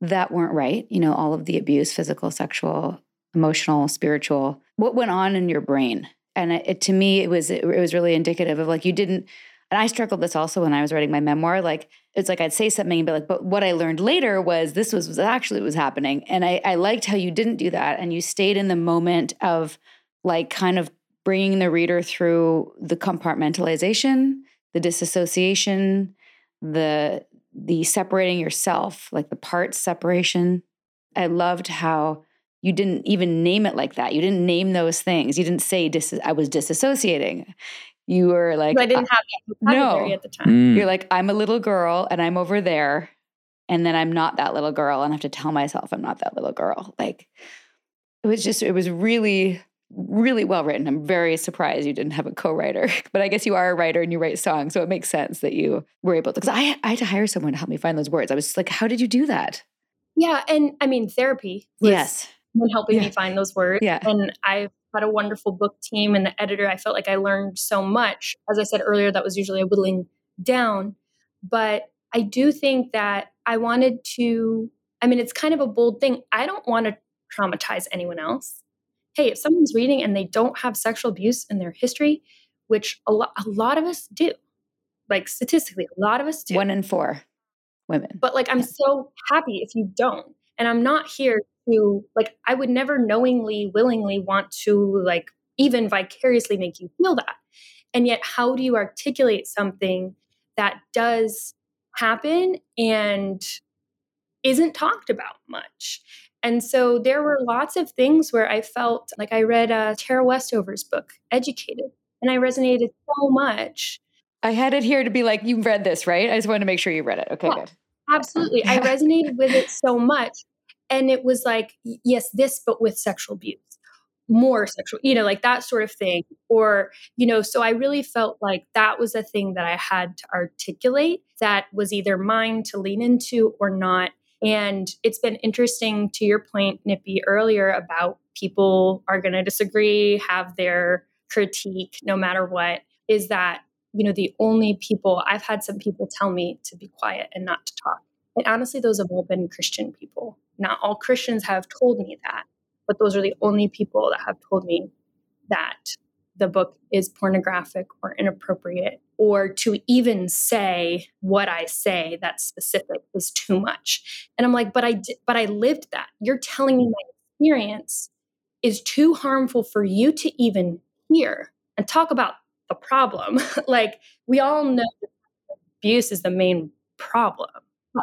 that weren't right. You know, all of the abuse, physical, sexual, emotional, spiritual, what went on in your brain. And it, it- to me, it was it was really indicative of like you didn't. And I struggled this also when I was writing my memoir. Like it's like I'd say something and be like, but what I learned later was this was, was actually what was happening. And I, I liked how you didn't do that and you stayed in the moment of like kind of bringing the reader through the compartmentalization, the disassociation, the the separating yourself, like the parts separation. I loved how you didn't even name it like that. You didn't name those things. You didn't say dis- I was disassociating. You were like I didn't have that vocabulary no. at the time. Mm. you're like I'm a little girl and I'm over there and then I'm not that little girl and I have to tell myself I'm not that little girl. Like it was just it was really really well written. I'm very surprised you didn't have a co-writer. But I guess you are a writer and you write songs, so it makes sense that you were able to cuz I I had to hire someone to help me find those words. I was just like how did you do that? Yeah, and I mean therapy. was Yes. someone helping Yeah. me find those words. Yeah. And I've had a wonderful book team and the editor. I felt like I learned so much. As I said earlier, that was usually a whittling down. But I do think that I wanted to, I mean, it's kind of a bold thing. I don't want to traumatize anyone else. Hey, if someone's reading and they don't have sexual abuse in their history, which a, lo- a lot of us do, like statistically, a lot of us do. One in 4 women. But like, I'm so happy if you don't. And I'm not here to, like, I would never knowingly, willingly want to, like, even vicariously make you feel that. And yet, how do you articulate something that does happen and isn't talked about much? And so there were lots of things where I felt like I read uh, Tara Westover's book, Educated, and I resonated so much I had it here to be like you read this, right? I just wanted to make sure you read it. Okay, Yeah. good. Absolutely. I resonated with it so much. And it was like, yes, this, but with sexual abuse, more sexual, you know, like that sort of thing. Or, you know, so I really felt like that was a thing that I had to articulate that was either mine to lean into or not. And it's been interesting to your point, Nippy, earlier about people are going to disagree, have their critique no matter what, is that you know, the only people I've had some people tell me to be quiet and not to talk. And honestly, those have all been Christian people. Not all Christians have told me that, but those are the only people that have told me that the book is pornographic or inappropriate, or to even say what I say that's specific is too much. And I'm like, but I but I lived that. You're telling me my experience is too harmful for you to even hear and talk about the problem. like we all know abuse is the main problem.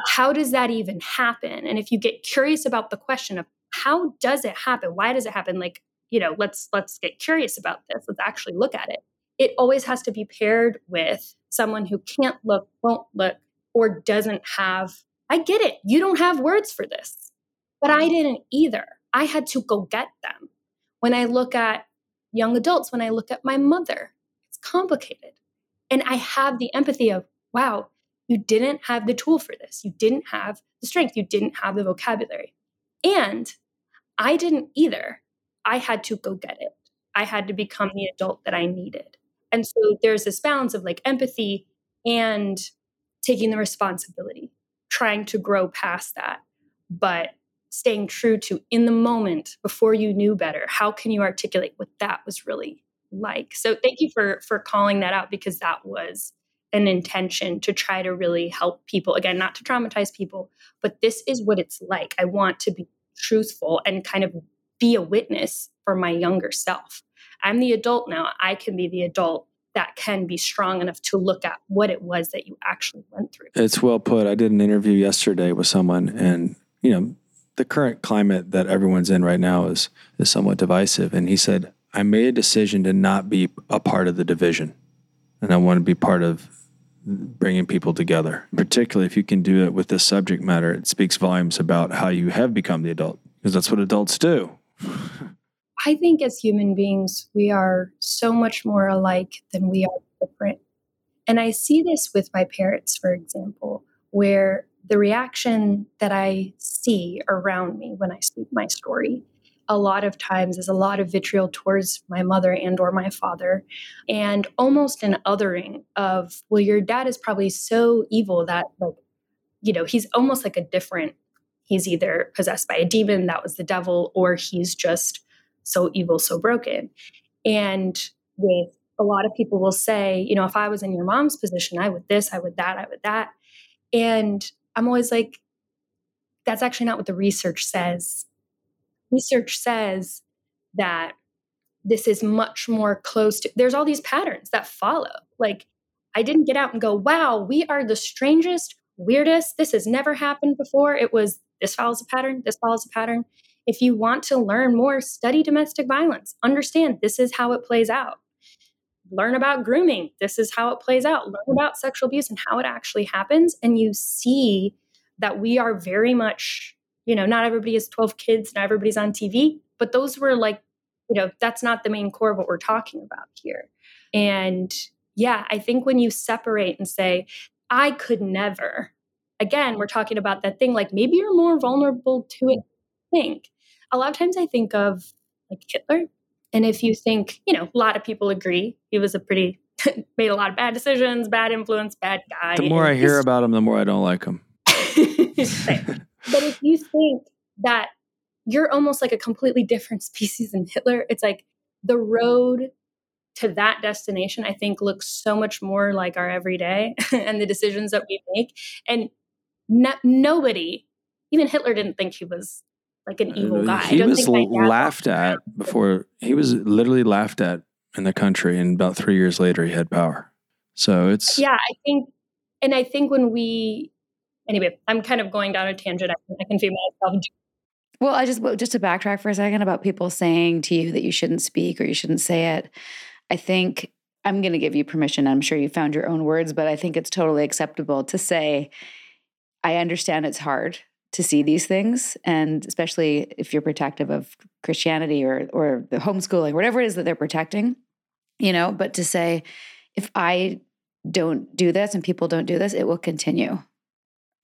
How does that even happen? And if you get curious about the question of how does it happen? Why does it happen? Like, you know, let's let's get curious about this. Let's actually look at it. It always has to be paired with someone who can't look, won't look, or doesn't have. I get it. You don't have words for this. But I mm. didn't either. I had to go get them. When I look at young adults, when I look at my mother, it's complicated. And I have the empathy of, wow, you didn't have the tool for this. You didn't have the strength. You didn't have the vocabulary. And I didn't either. I had to go get it. I had to become the adult that I needed. And so there's this balance of like empathy and taking the responsibility, trying to grow past that, but staying true to in the moment before you knew better. How can you articulate what that was really like? So thank you for for calling that out because that was an intention to try to really help people again not to traumatize people but this is what it's like i want to be truthful and kind of be a witness for my younger self i'm the adult now i can be the adult that can be strong enough to look at what it was that you actually went through It's well put. I did an interview yesterday with someone, and you know, the current climate that everyone's in right now is is somewhat divisive. And he said, "I made a decision to not be a part of the division, and I want to be part of bringing people together. Particularly if you can do it with this subject matter, it speaks volumes about how you have become the adult, because that's what adults do. I think as human beings, we are so much more alike than we are different. And I see this with my parents, for example, where the reaction that I see around me when I speak my story a lot of times is a lot of vitriol towards my mother and or my father and almost an othering of well your dad is probably so evil that like you know he's almost like a different he's either possessed by a demon that was the devil or he's just so evil so broken. And with a lot of people will say you know if i was in your mom's position i would this i would that i would that. And i'm always like that's actually not what the research says research says that this is much more close to there's all these patterns that follow. Like i didn't get out and go wow we are the strangest weirdest this has never happened before. It was this follows a pattern this follows a pattern. If you want to learn more study domestic violence. Understand this is how it plays out. Learn about grooming. This is how it plays out. Learn about sexual abuse and how it actually happens and you see that we are very much you know not everybody has 12 kids not everybody's on tv but those were like you know that's not the main core of what we're talking about here. And yeah i think when you separate and say i could never again we're talking about that thing like maybe you're more vulnerable to it think. A lot of times i think of like hitler and if you think you know a lot of people agree he was a pretty made a lot of bad decisions bad influence bad guy The more I hear about him, the more I don't like him. But if you think that you're almost like a completely different species than Hitler, it's like the road to that destination, I think, looks so much more like our everyday and the decisions that we make. And no, nobody, even Hitler, didn't think he was like an evil guy. I He was laughed at before. He was literally laughed at in the country, and about three years later, he had power. So it's yeah i think and i think when we anyway i'm kind of going down a tangent i, I can feel myself Well, I just just to backtrack for a second about people saying to you that you shouldn't speak or you shouldn't say it. I think I'm going to give you permission. I'm sure you found your own words, but I think it's totally acceptable to say, I understand it's hard to see these things, and especially if you're protective of Christianity or or the homeschooling, whatever it is that they're protecting, you know. But to say, if I don't do this and people don't do this, it will continue,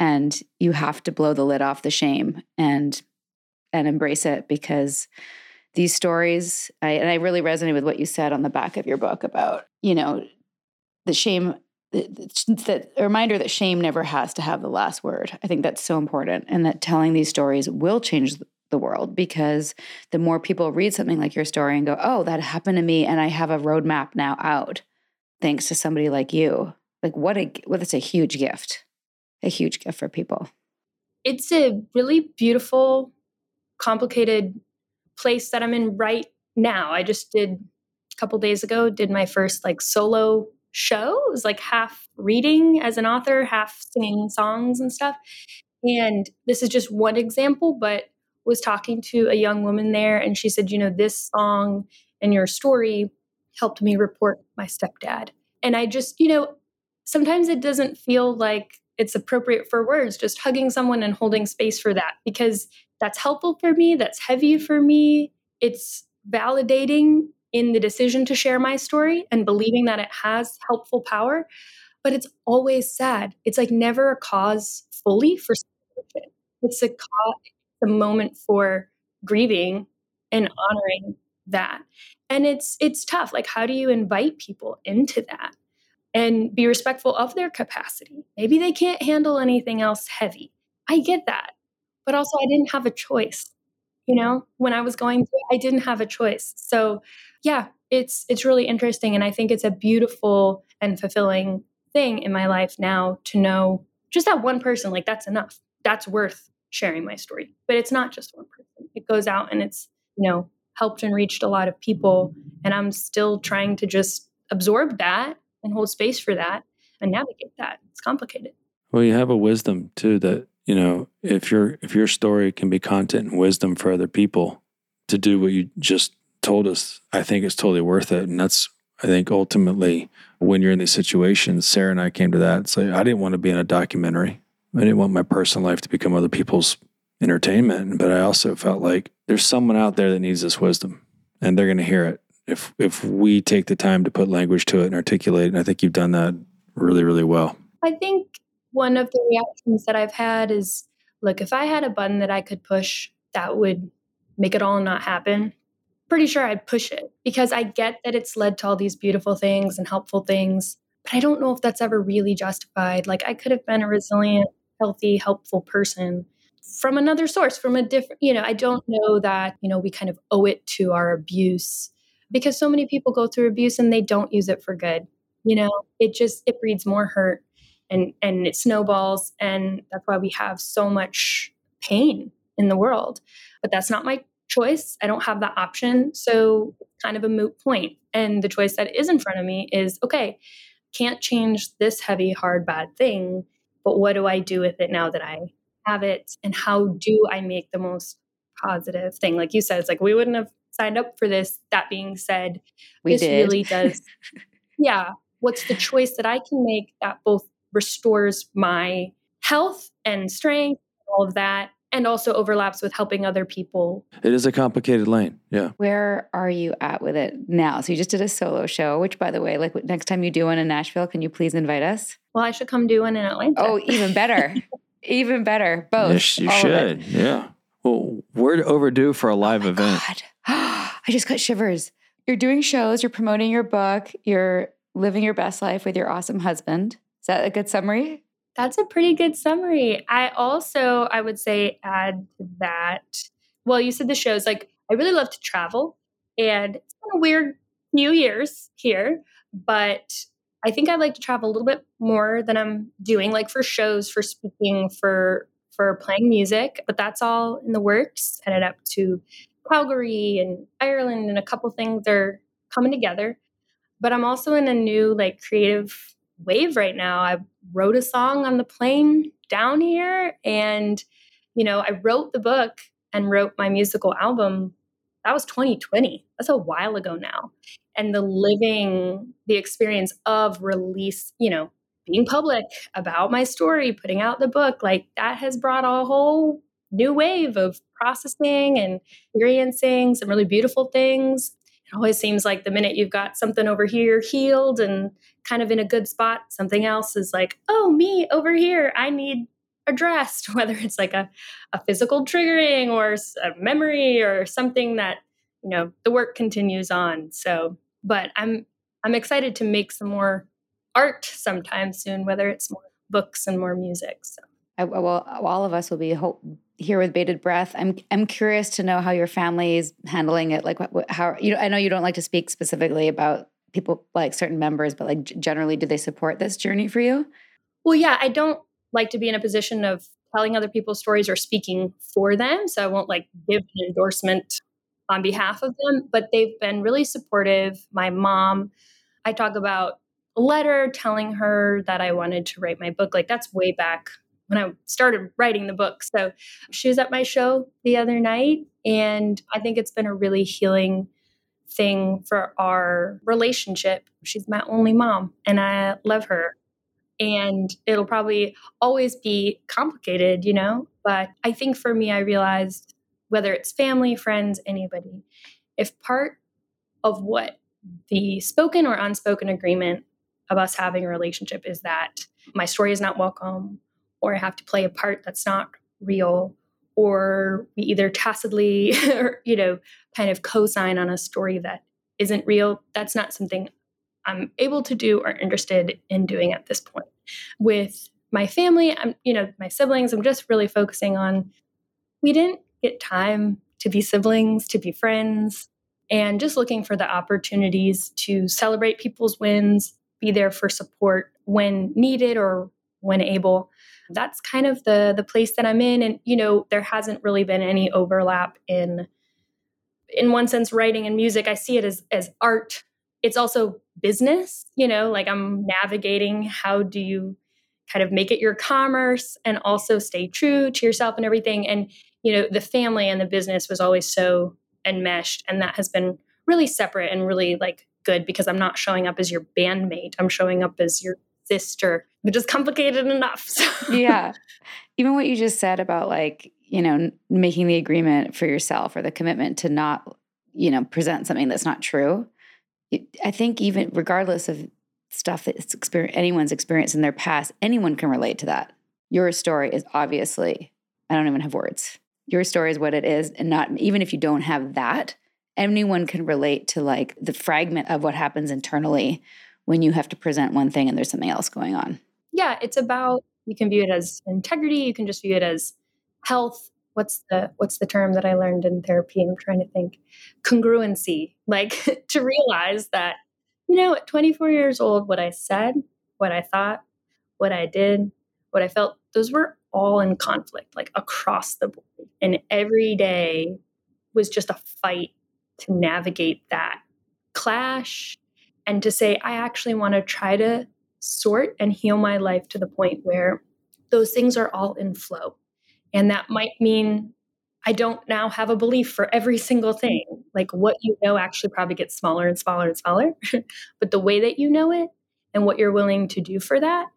and you have to blow the lid off the shame and and embrace it because these stories I, and i really resonate with what you said on the back of your book about you know the shame the reminder that shame never has to have the last word. I think that's so important and that telling these stories will change the world because the more people read something like your story and go oh that happened to me and i have a roadmap now out thanks to somebody like you. Like what a well, that's a huge gift a huge gift for people. It's a really beautiful complicated place that i'm in right now. I just did a couple days ago did my first like solo show. It was like half reading as an author half singing songs and stuff. And this is just one example but was talking to a young woman there and she said you know this song and your story helped me report my stepdad. And i just you know sometimes it doesn't feel like it's appropriate for words just hugging someone and holding space for that because that's helpful for me that's heavy for me. It's validating in the decision to share my story and believing that it has helpful power but it's always sad. It's like never a cause fully for celebration. it's a cause a moment for grieving and honoring that. And it's it's tough like how do you invite people into that and be respectful of their capacity. Maybe they can't handle anything else heavy. I get that. But also i didn't have a choice you know? When i was going through i didn't have a choice. So yeah it's it's really interesting and i think it's a beautiful and fulfilling thing in my life now to know just that one person like that's enough. That's worth sharing my story. But it's not just one person. It goes out and it's you know helped and reached a lot of people and i'm still trying to just absorb that and hold space for that and navigate that it's complicated Well, you have a wisdom too that you know if your if your story can be content and wisdom for other people to do what you just told us, I think it's totally worth it. And that's I think ultimately when you're in these situations, Sarah and I came to that. So I didn't want to be in a documentary. I didn't want my personal life to become other people's entertainment, but I also felt like there's someone out there that needs this wisdom, and they're going to hear it if if we take the time to put language to it and articulate. And I think you've done that really, really well. I think one of the reactions that I've had is look, if I had a button that I could push that would make it all not happen, pretty sure I'd push it because I get that it's led to all these beautiful things and helpful things, but I don't know if that's ever really justified. Like, I could have been a resilient, healthy, helpful person from another source, from a different, you know, I don't know that, you know, we kind of owe it to our abuse because so many people go through abuse and they don't use it for good. You know, it just, it breeds more hurt and and it snowballs and that's why we have so much pain in the world. But that's not my choice. I don't have that option. So kind of a moot point. and the choice that is in front of me is okay can't change this heavy hard bad thing but what do i do with it now that i have it? And how do i make the most positive thing? Like you said it's like we wouldn't have signed up for this that being said We this did. really does yeah what's the choice that i can make that both restores my health and strength all of that and also overlaps with helping other people It is a complicated lane. Yeah. Where are you at with it now? So you just did a solo show, which by the way, like next time you do one in Nashville, can you please invite us? well i should come do one in atlanta Oh, even better. even better. Both. Yes, you all of it. should. Yeah. Well, we're overdue for a live Oh my event. God. I just got shivers. You're doing shows, you're promoting your book, you're living your best life with your awesome husband. Is that a good summary? That's a pretty good summary. I also, I would say, add to that. Well, you said the shows. Like, I really love to travel, and it's been a weird few years here, but I think I'd like to travel a little bit more than I'm doing, like for shows, for speaking, for for playing music. But that's all in the works. Headed up to Calgary and Ireland, and a couple things are coming together. But I'm also in a new like creative wave right now. I wrote a song on the plane down here and you know, I wrote the book and wrote my musical album. That was 2020. That's a while ago now. And the living the experience of release, you know, being public about my story, putting out the book, like that has brought a whole new wave of processing and experiencing some really beautiful things. It always seems like the minute you've got something over here healed and kind of in a good spot, something else is like, oh, me over here, I need addressed, whether it's like a, a physical triggering or a memory or something that, you know, the work continues on. So, but I'm I'm excited to make some more art sometime soon, whether it's more books and more music. So I, well, all of us will be ho- here with bated breath. I'm I'm curious to know how your family is handling it. Like, what, what- how you know, I know you don't like to speak specifically about people like certain members, but like generally, do they support this journey for you? Well, yeah, I don't like to be in a position of telling other people's stories or speaking for them. So I won't like give an endorsement on behalf of them, but they've been really supportive. My mom, I talk about letter telling her that I wanted to write my book. Like that's way back when I started writing the book. So she was at my show the other night, and I think it's been a really healing thing for our relationship. She's my only mom, and I love her and it'll probably always be complicated, you know. But I think for me, I realized whether it's family, friends, anybody, if part of what the spoken or unspoken agreement of us having a relationship is that my story is not welcome, or I have to play a part that's not real, or we either tacitly, or, you know, kind of co sign on a story that isn't real, that's not something I'm able to do or interested in doing at this point. With my family, I'm, you know, my siblings, I'm just really focusing on we didn't get time to be siblings, to be friends, and just looking for the opportunities to celebrate people's wins, be there for support when needed or when able. That's kind of the the place that I'm in and you know, there hasn't really been any overlap in in one sense writing and music. I see it as as art it's also business you know like i'm navigating how do you kind of make it your commerce and also stay true to yourself and everything and you know the family and the business was always so enmeshed and that has been really separate and really like good because i'm not showing up as your bandmate i'm showing up as your sister which is complicated enough so. yeah. Even what you just said about like, you know, making the agreement for yourself or the commitment to not, you know, present something that's not true. I think even regardless of stuff that's experience anyone's experienced in their past. Anyone can relate to that. Your story is obviously, I don't even have words. Your story is what it is. And not even if you don't have that, anyone can relate to like the fragment of what happens internally when you have to present one thing and there's something else going on. yeah, it's about you can view it as integrity, you can just view it as health. What's the what's the term that I learned in therapy? I'm trying to think. Congruency. Like to realize that, you know, at 24 years old, what I said, what I thought, what I did, what I felt, those were all in conflict, like across the board. And every day was just a fight to navigate that clash and to say, I actually want to try to sort and heal my life to the point where those things are all in flow. And that might mean I don't now have a belief for every single thing. Like what you know actually probably gets smaller and smaller and smaller. but the way that you know it and what you're willing to do for that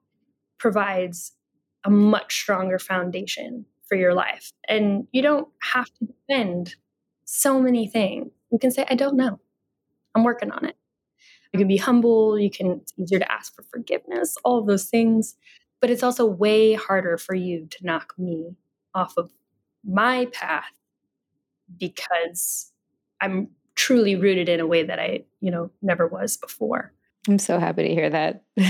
provides a much stronger foundation for your life. And you don't have to defend so many things. You can say, I don't know. I'm working on it. You can be humble. You can, it's easier to ask for forgiveness, all of those things. But it's also way harder for you to knock me off of my path because I'm truly rooted in a way that I, you know, never was before. I'm so happy to hear that.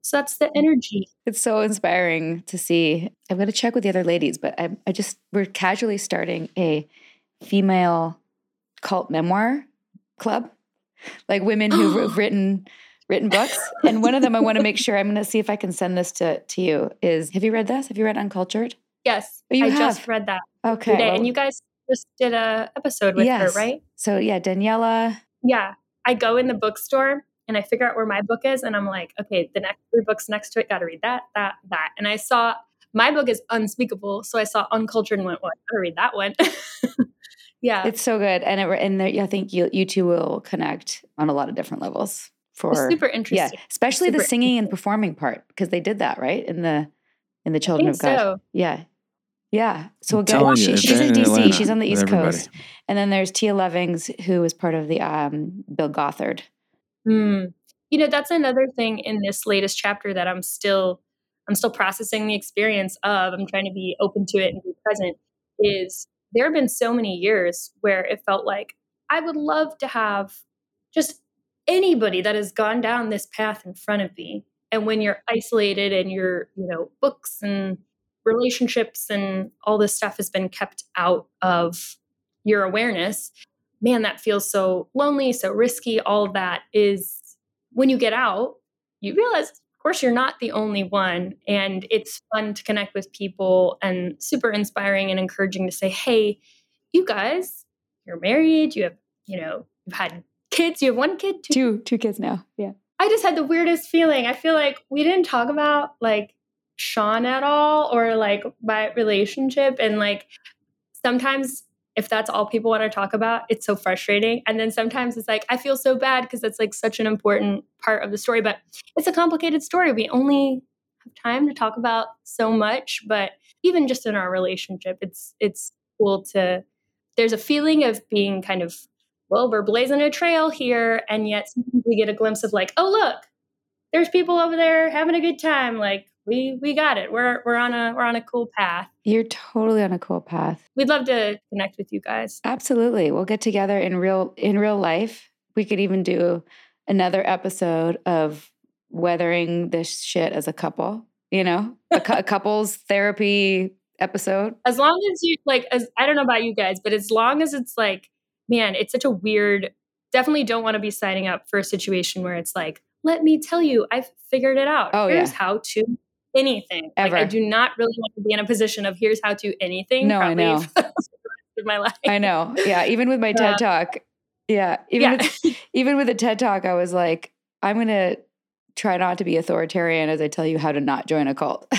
So that's the energy. it's so inspiring to see. I'm going to check with the other ladies, but I, I just, we're casually starting a female cult memoir club, like women who've written written books. And one of them I want to make sure I'm going to see if I can send this to to you. Is have you read this? Have you read Uncultured? Yes, Oh, you I have? just read that Okay, today, well, and you guys just did a episode with Yes. her, right? so yeah, Daniella. Yeah, I go in the bookstore and I figure out where my book is, and I'm like, okay, the next three books next to it, got to read that, that, that. And I saw my book is unspeakable, so I saw Uncultured and went, well, I gotta read that one. yeah, It's so good, and it, and there, I think you you two will connect on a lot of different levels. For it's super yeah, interesting. especially the singing and performing part because they did that right in the in the I Children think of God. so. Yeah. Yeah. So I'm again, telling she, she's in in DC. Atlanta she's on the East. Coast. And then there's Tia Levings, who was part of the um, Bill Gothard. Hmm. You know, that's another thing in this latest chapter that I'm still I'm still processing the experience of. I'm trying to be open to it and be present. Is there have been so many years where it felt like I would love to have just anybody that has gone down this path in front of me. And when you're isolated and your, you know, books and relationships and all this stuff has been kept out of your awareness, man, that feels so lonely, so risky. All that is when you get out, you realize, of course, you're not the only one. And it's fun to connect with people and super inspiring and encouraging to say, hey, you guys, you're married, you have, you know, you've had kids, you have one kid, two. Two two kids now. Yeah. I just had the weirdest feeling. I feel like we didn't talk about like Sean at all or like my relationship. And like sometimes if that's all people want to talk about, it's so frustrating. And then sometimes it's like, I feel so bad because that's like such an important part of the story, but it's a complicated story. We only have time to talk about so much, but even just in our relationship, it's it's cool to there's a feeling of being kind of well, we're blazing a trail here, and yet we get a glimpse of like, oh look, there's people over there having a good time. Like we we got it. We're we're on a we're on a cool path. You're totally on a cool path. We'd love to connect with you guys. Absolutely. We'll get together in real in real life. We could even do another episode of weathering this shit as a couple, you know? A, a couples therapy episode. As long as you like, as I don't know about you guys, but as long as it's like, man, it's such a weird. Definitely don't want to be signing up for a situation where it's like, let me tell you, I've figured it out. Oh, here's yeah. how to anything. Ever. Like I do not really want to be in a position of here's how to anything. No, I know. for the rest of my life. I know. Yeah, even with my TED Uh, Talk. Yeah, even yeah. with even with the TED Talk, I was like, I'm going to try not to be authoritarian as I tell you how to not join a cult.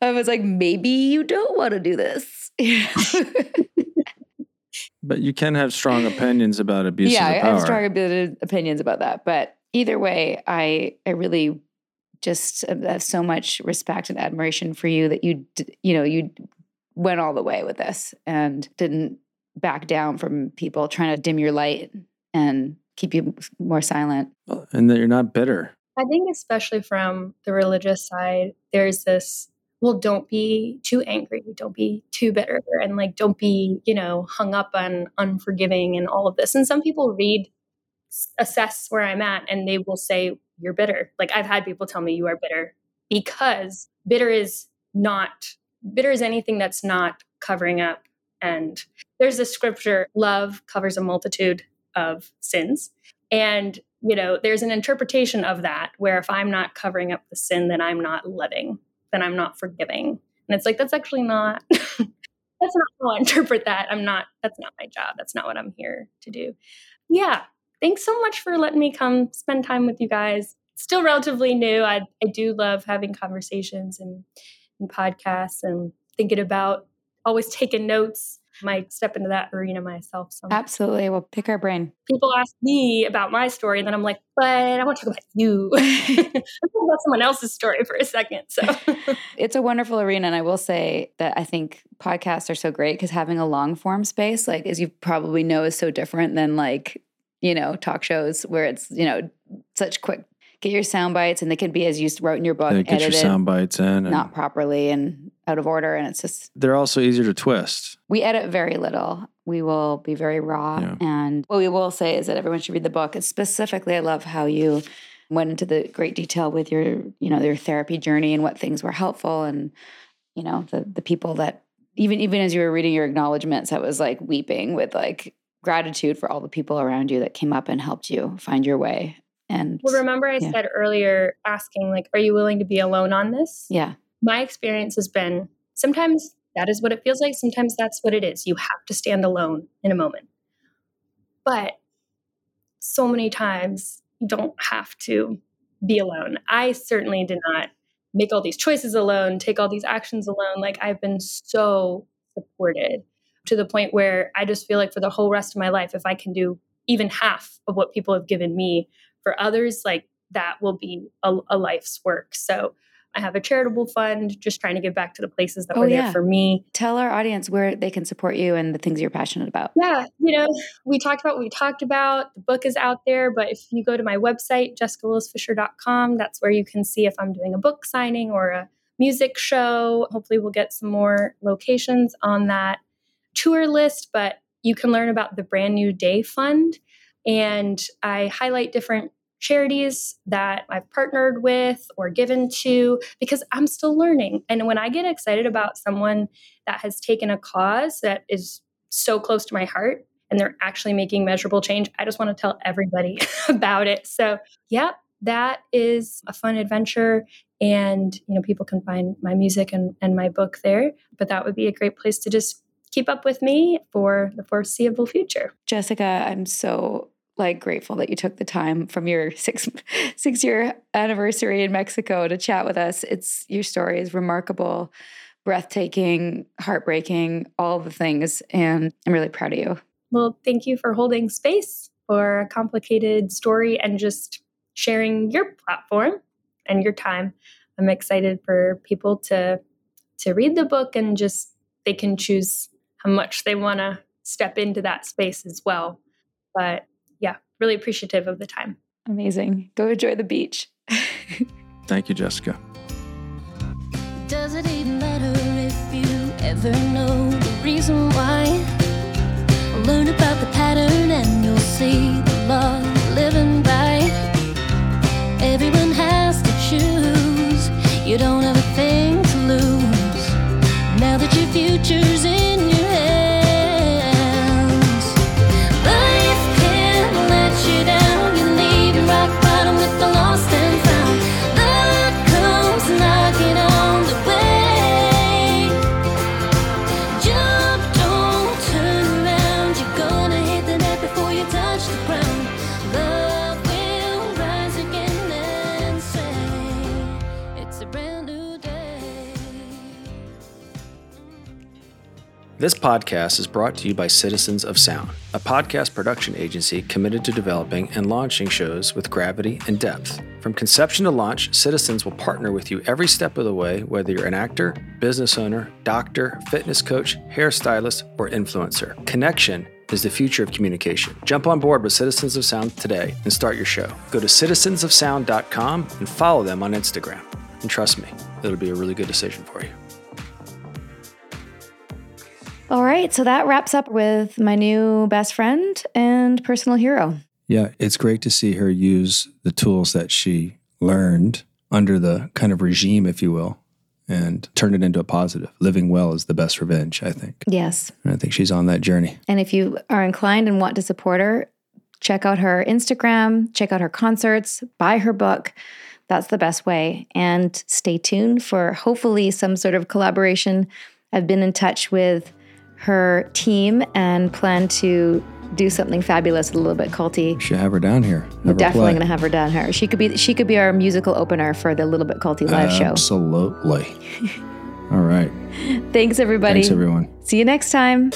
I was like, maybe you don't want to do this. But you can have strong opinions about abuse yeah, of I have strong opinions about that. But either way, I I really just uh, have so much respect and admiration for you that you you know you went all the way with this and didn't back down from people trying to dim your light and keep you more silent. And that you're not bitter. I think, especially from the religious side, there's this well, don't be too angry, don't be too bitter, and like, don't be, you know, hung up on unforgiving and all of this. And some people read, assess where I'm at, and they will say, You're bitter. Like, I've had people tell me you are bitter because bitter is not, bitter is anything that's not covering up. And there's this scripture love covers a multitude of sins. And you know, there's an interpretation of that where if I'm not covering up the sin, then I'm not loving, then I'm not forgiving. And it's like, that's actually not, that's not how I interpret that. I'm not, that's not my job. That's not what I'm here to do. Yeah. Thanks so much for letting me come spend time with you guys. Still relatively new. I, I do love having conversations and, and podcasts and thinking about always taking notes. Might step into that arena myself. So Absolutely. We'll pick our brain. people ask me about my story, and then I'm like, but I want to talk about you. I'm talk about someone else's story for a second. So it's a wonderful arena. And I will say that I think podcasts are so great because having a long form space, like as you probably know, is so different than like, you know, talk shows where it's, you know, such quick get your sound bites and they can be as you wrote in your book, Yeah, get your sound bites in. And not properly and out of order. And it's just they're also easier to twist. we edit very little. We will be very raw. Yeah. And what we will say is that everyone should read the book. It's specifically, I love how you went into the great detail with your, you know, your therapy journey and what things were helpful and, you know, the the people that even even as you were reading your acknowledgments, I was like weeping with like gratitude for all the people around you that came up and helped you find your way. And well, remember I Yeah. said earlier, asking like, "Are you willing to be alone on this?" yeah, My experience has been sometimes that is what it feels like. Sometimes that's what it is. You have to stand alone in a moment, but so many times you don't have to be alone. I certainly did not make all these choices alone, take all these actions alone. Like I've been so supported to the point where I just feel like for the whole rest of my life, if I can do even half of what people have given me for others, like that will be a, a life's work. So I have a charitable fund, just trying to give back to the places that Oh, were yeah. there for me. tell our audience where they can support you and the things you're passionate about. Yeah, you know, we talked about what we talked about. The book is out there, but if you go to my website, jessicawillisfisher.com, that's where you can see if I'm doing a book signing or a music show. Hopefully, we'll get some more locations on that tour list, but you can learn about the Brand New Day Fund. And I highlight different charities that I've partnered with or given to because I'm still learning. And when I get excited about someone that has taken a cause that is so close to my heart and they're actually making measurable change, I just want to tell everybody about it. So, yeah, that is a fun adventure. And, you know, people can find my music and, and my book there. But that would be a great place to just keep up with me for the foreseeable future. Jessica, I'm so like grateful that you took the time from your six six year anniversary in Mexico to chat with us. It's your story is remarkable, breathtaking, heartbreaking, all the things, and I'm really proud of you. Well, thank you for holding space for a complicated story and just sharing your platform and your time. I'm excited for people to to read the book and just they can choose how much they want to step into that space as well. But yeah, really appreciative of the time. Amazing. Go enjoy the beach. Thank you, Jessica. Does it even matter if you ever know the reason why? Learn about the pattern and you'll see the law living by. Everyone has to choose. You don't have a thing to lose. Now that your future's in your hands. This podcast is brought to you by Citizens of Sound, a podcast production agency committed to developing and launching shows with gravity and depth. From conception to launch, Citizens will partner with you every step of the way, whether you're an actor, business owner, doctor, fitness coach, hairstylist, or influencer. Connection is the future of communication. Jump on board with Citizens of Sound today and start your show. Go to citizensofsound.com and follow them on Instagram. And trust me, it'll be a really good decision for you. All right, so that wraps up with my new best friend and personal hero. Yeah, it's great to see her use the tools that she learned under the kind of regime, if you will, and turn it into a positive. Living well is the best revenge, I think. Yes. And I think she's on that journey. And if you are inclined and want to support her, check out her Instagram, check out her concerts, buy her book. That's the best way. And stay tuned for hopefully some sort of collaboration. I've been in touch with her team and plan to do something fabulous a little bit culty. Should have her down here. Have We're definitely play. gonna have her down here. She could be she could be our musical opener for the Little Bit Culty live show. Absolutely. All right. Thanks everybody. Thanks, everyone. See you next time.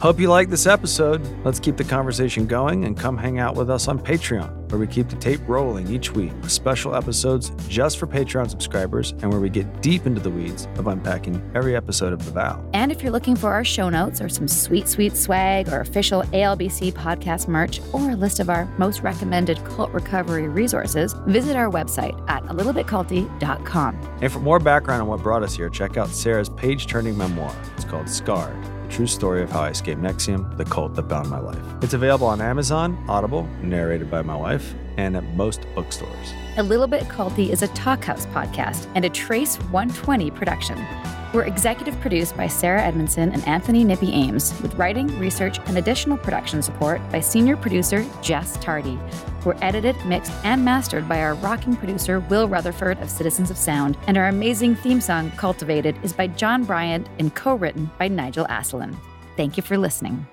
Hope you liked this episode. Let's keep the conversation going and come hang out with us on Patreon, where we keep the tape rolling each week with special episodes just for Patreon subscribers and where we get deep into the weeds of unpacking every episode of The Vow. And if you're looking for our show notes or some sweet, sweet swag or official ALBC podcast merch or a list of our most recommended cult recovery resources, visit our website at a littlebitculty.com. And for more background on what brought us here, check out Sarah's page turning memoir. It's called Scarred True Story of How I Escaped NXIVM, the cult that bound my life. It's available on Amazon, Audible, narrated by my wife, and at most bookstores. A Little Bit Culty is a Talkhouse podcast and a Trace 120 production. We're executive produced by Sarah Edmondson and Anthony Nippy Ames, with writing, research, and additional production support by senior producer Jess Tardy. We're edited, mixed, and mastered by our rocking producer Will Rutherford of Citizens of Sound, and our amazing theme song, Cultivated, is by John Bryant and co written by Nigel Asselin. Thank you for listening.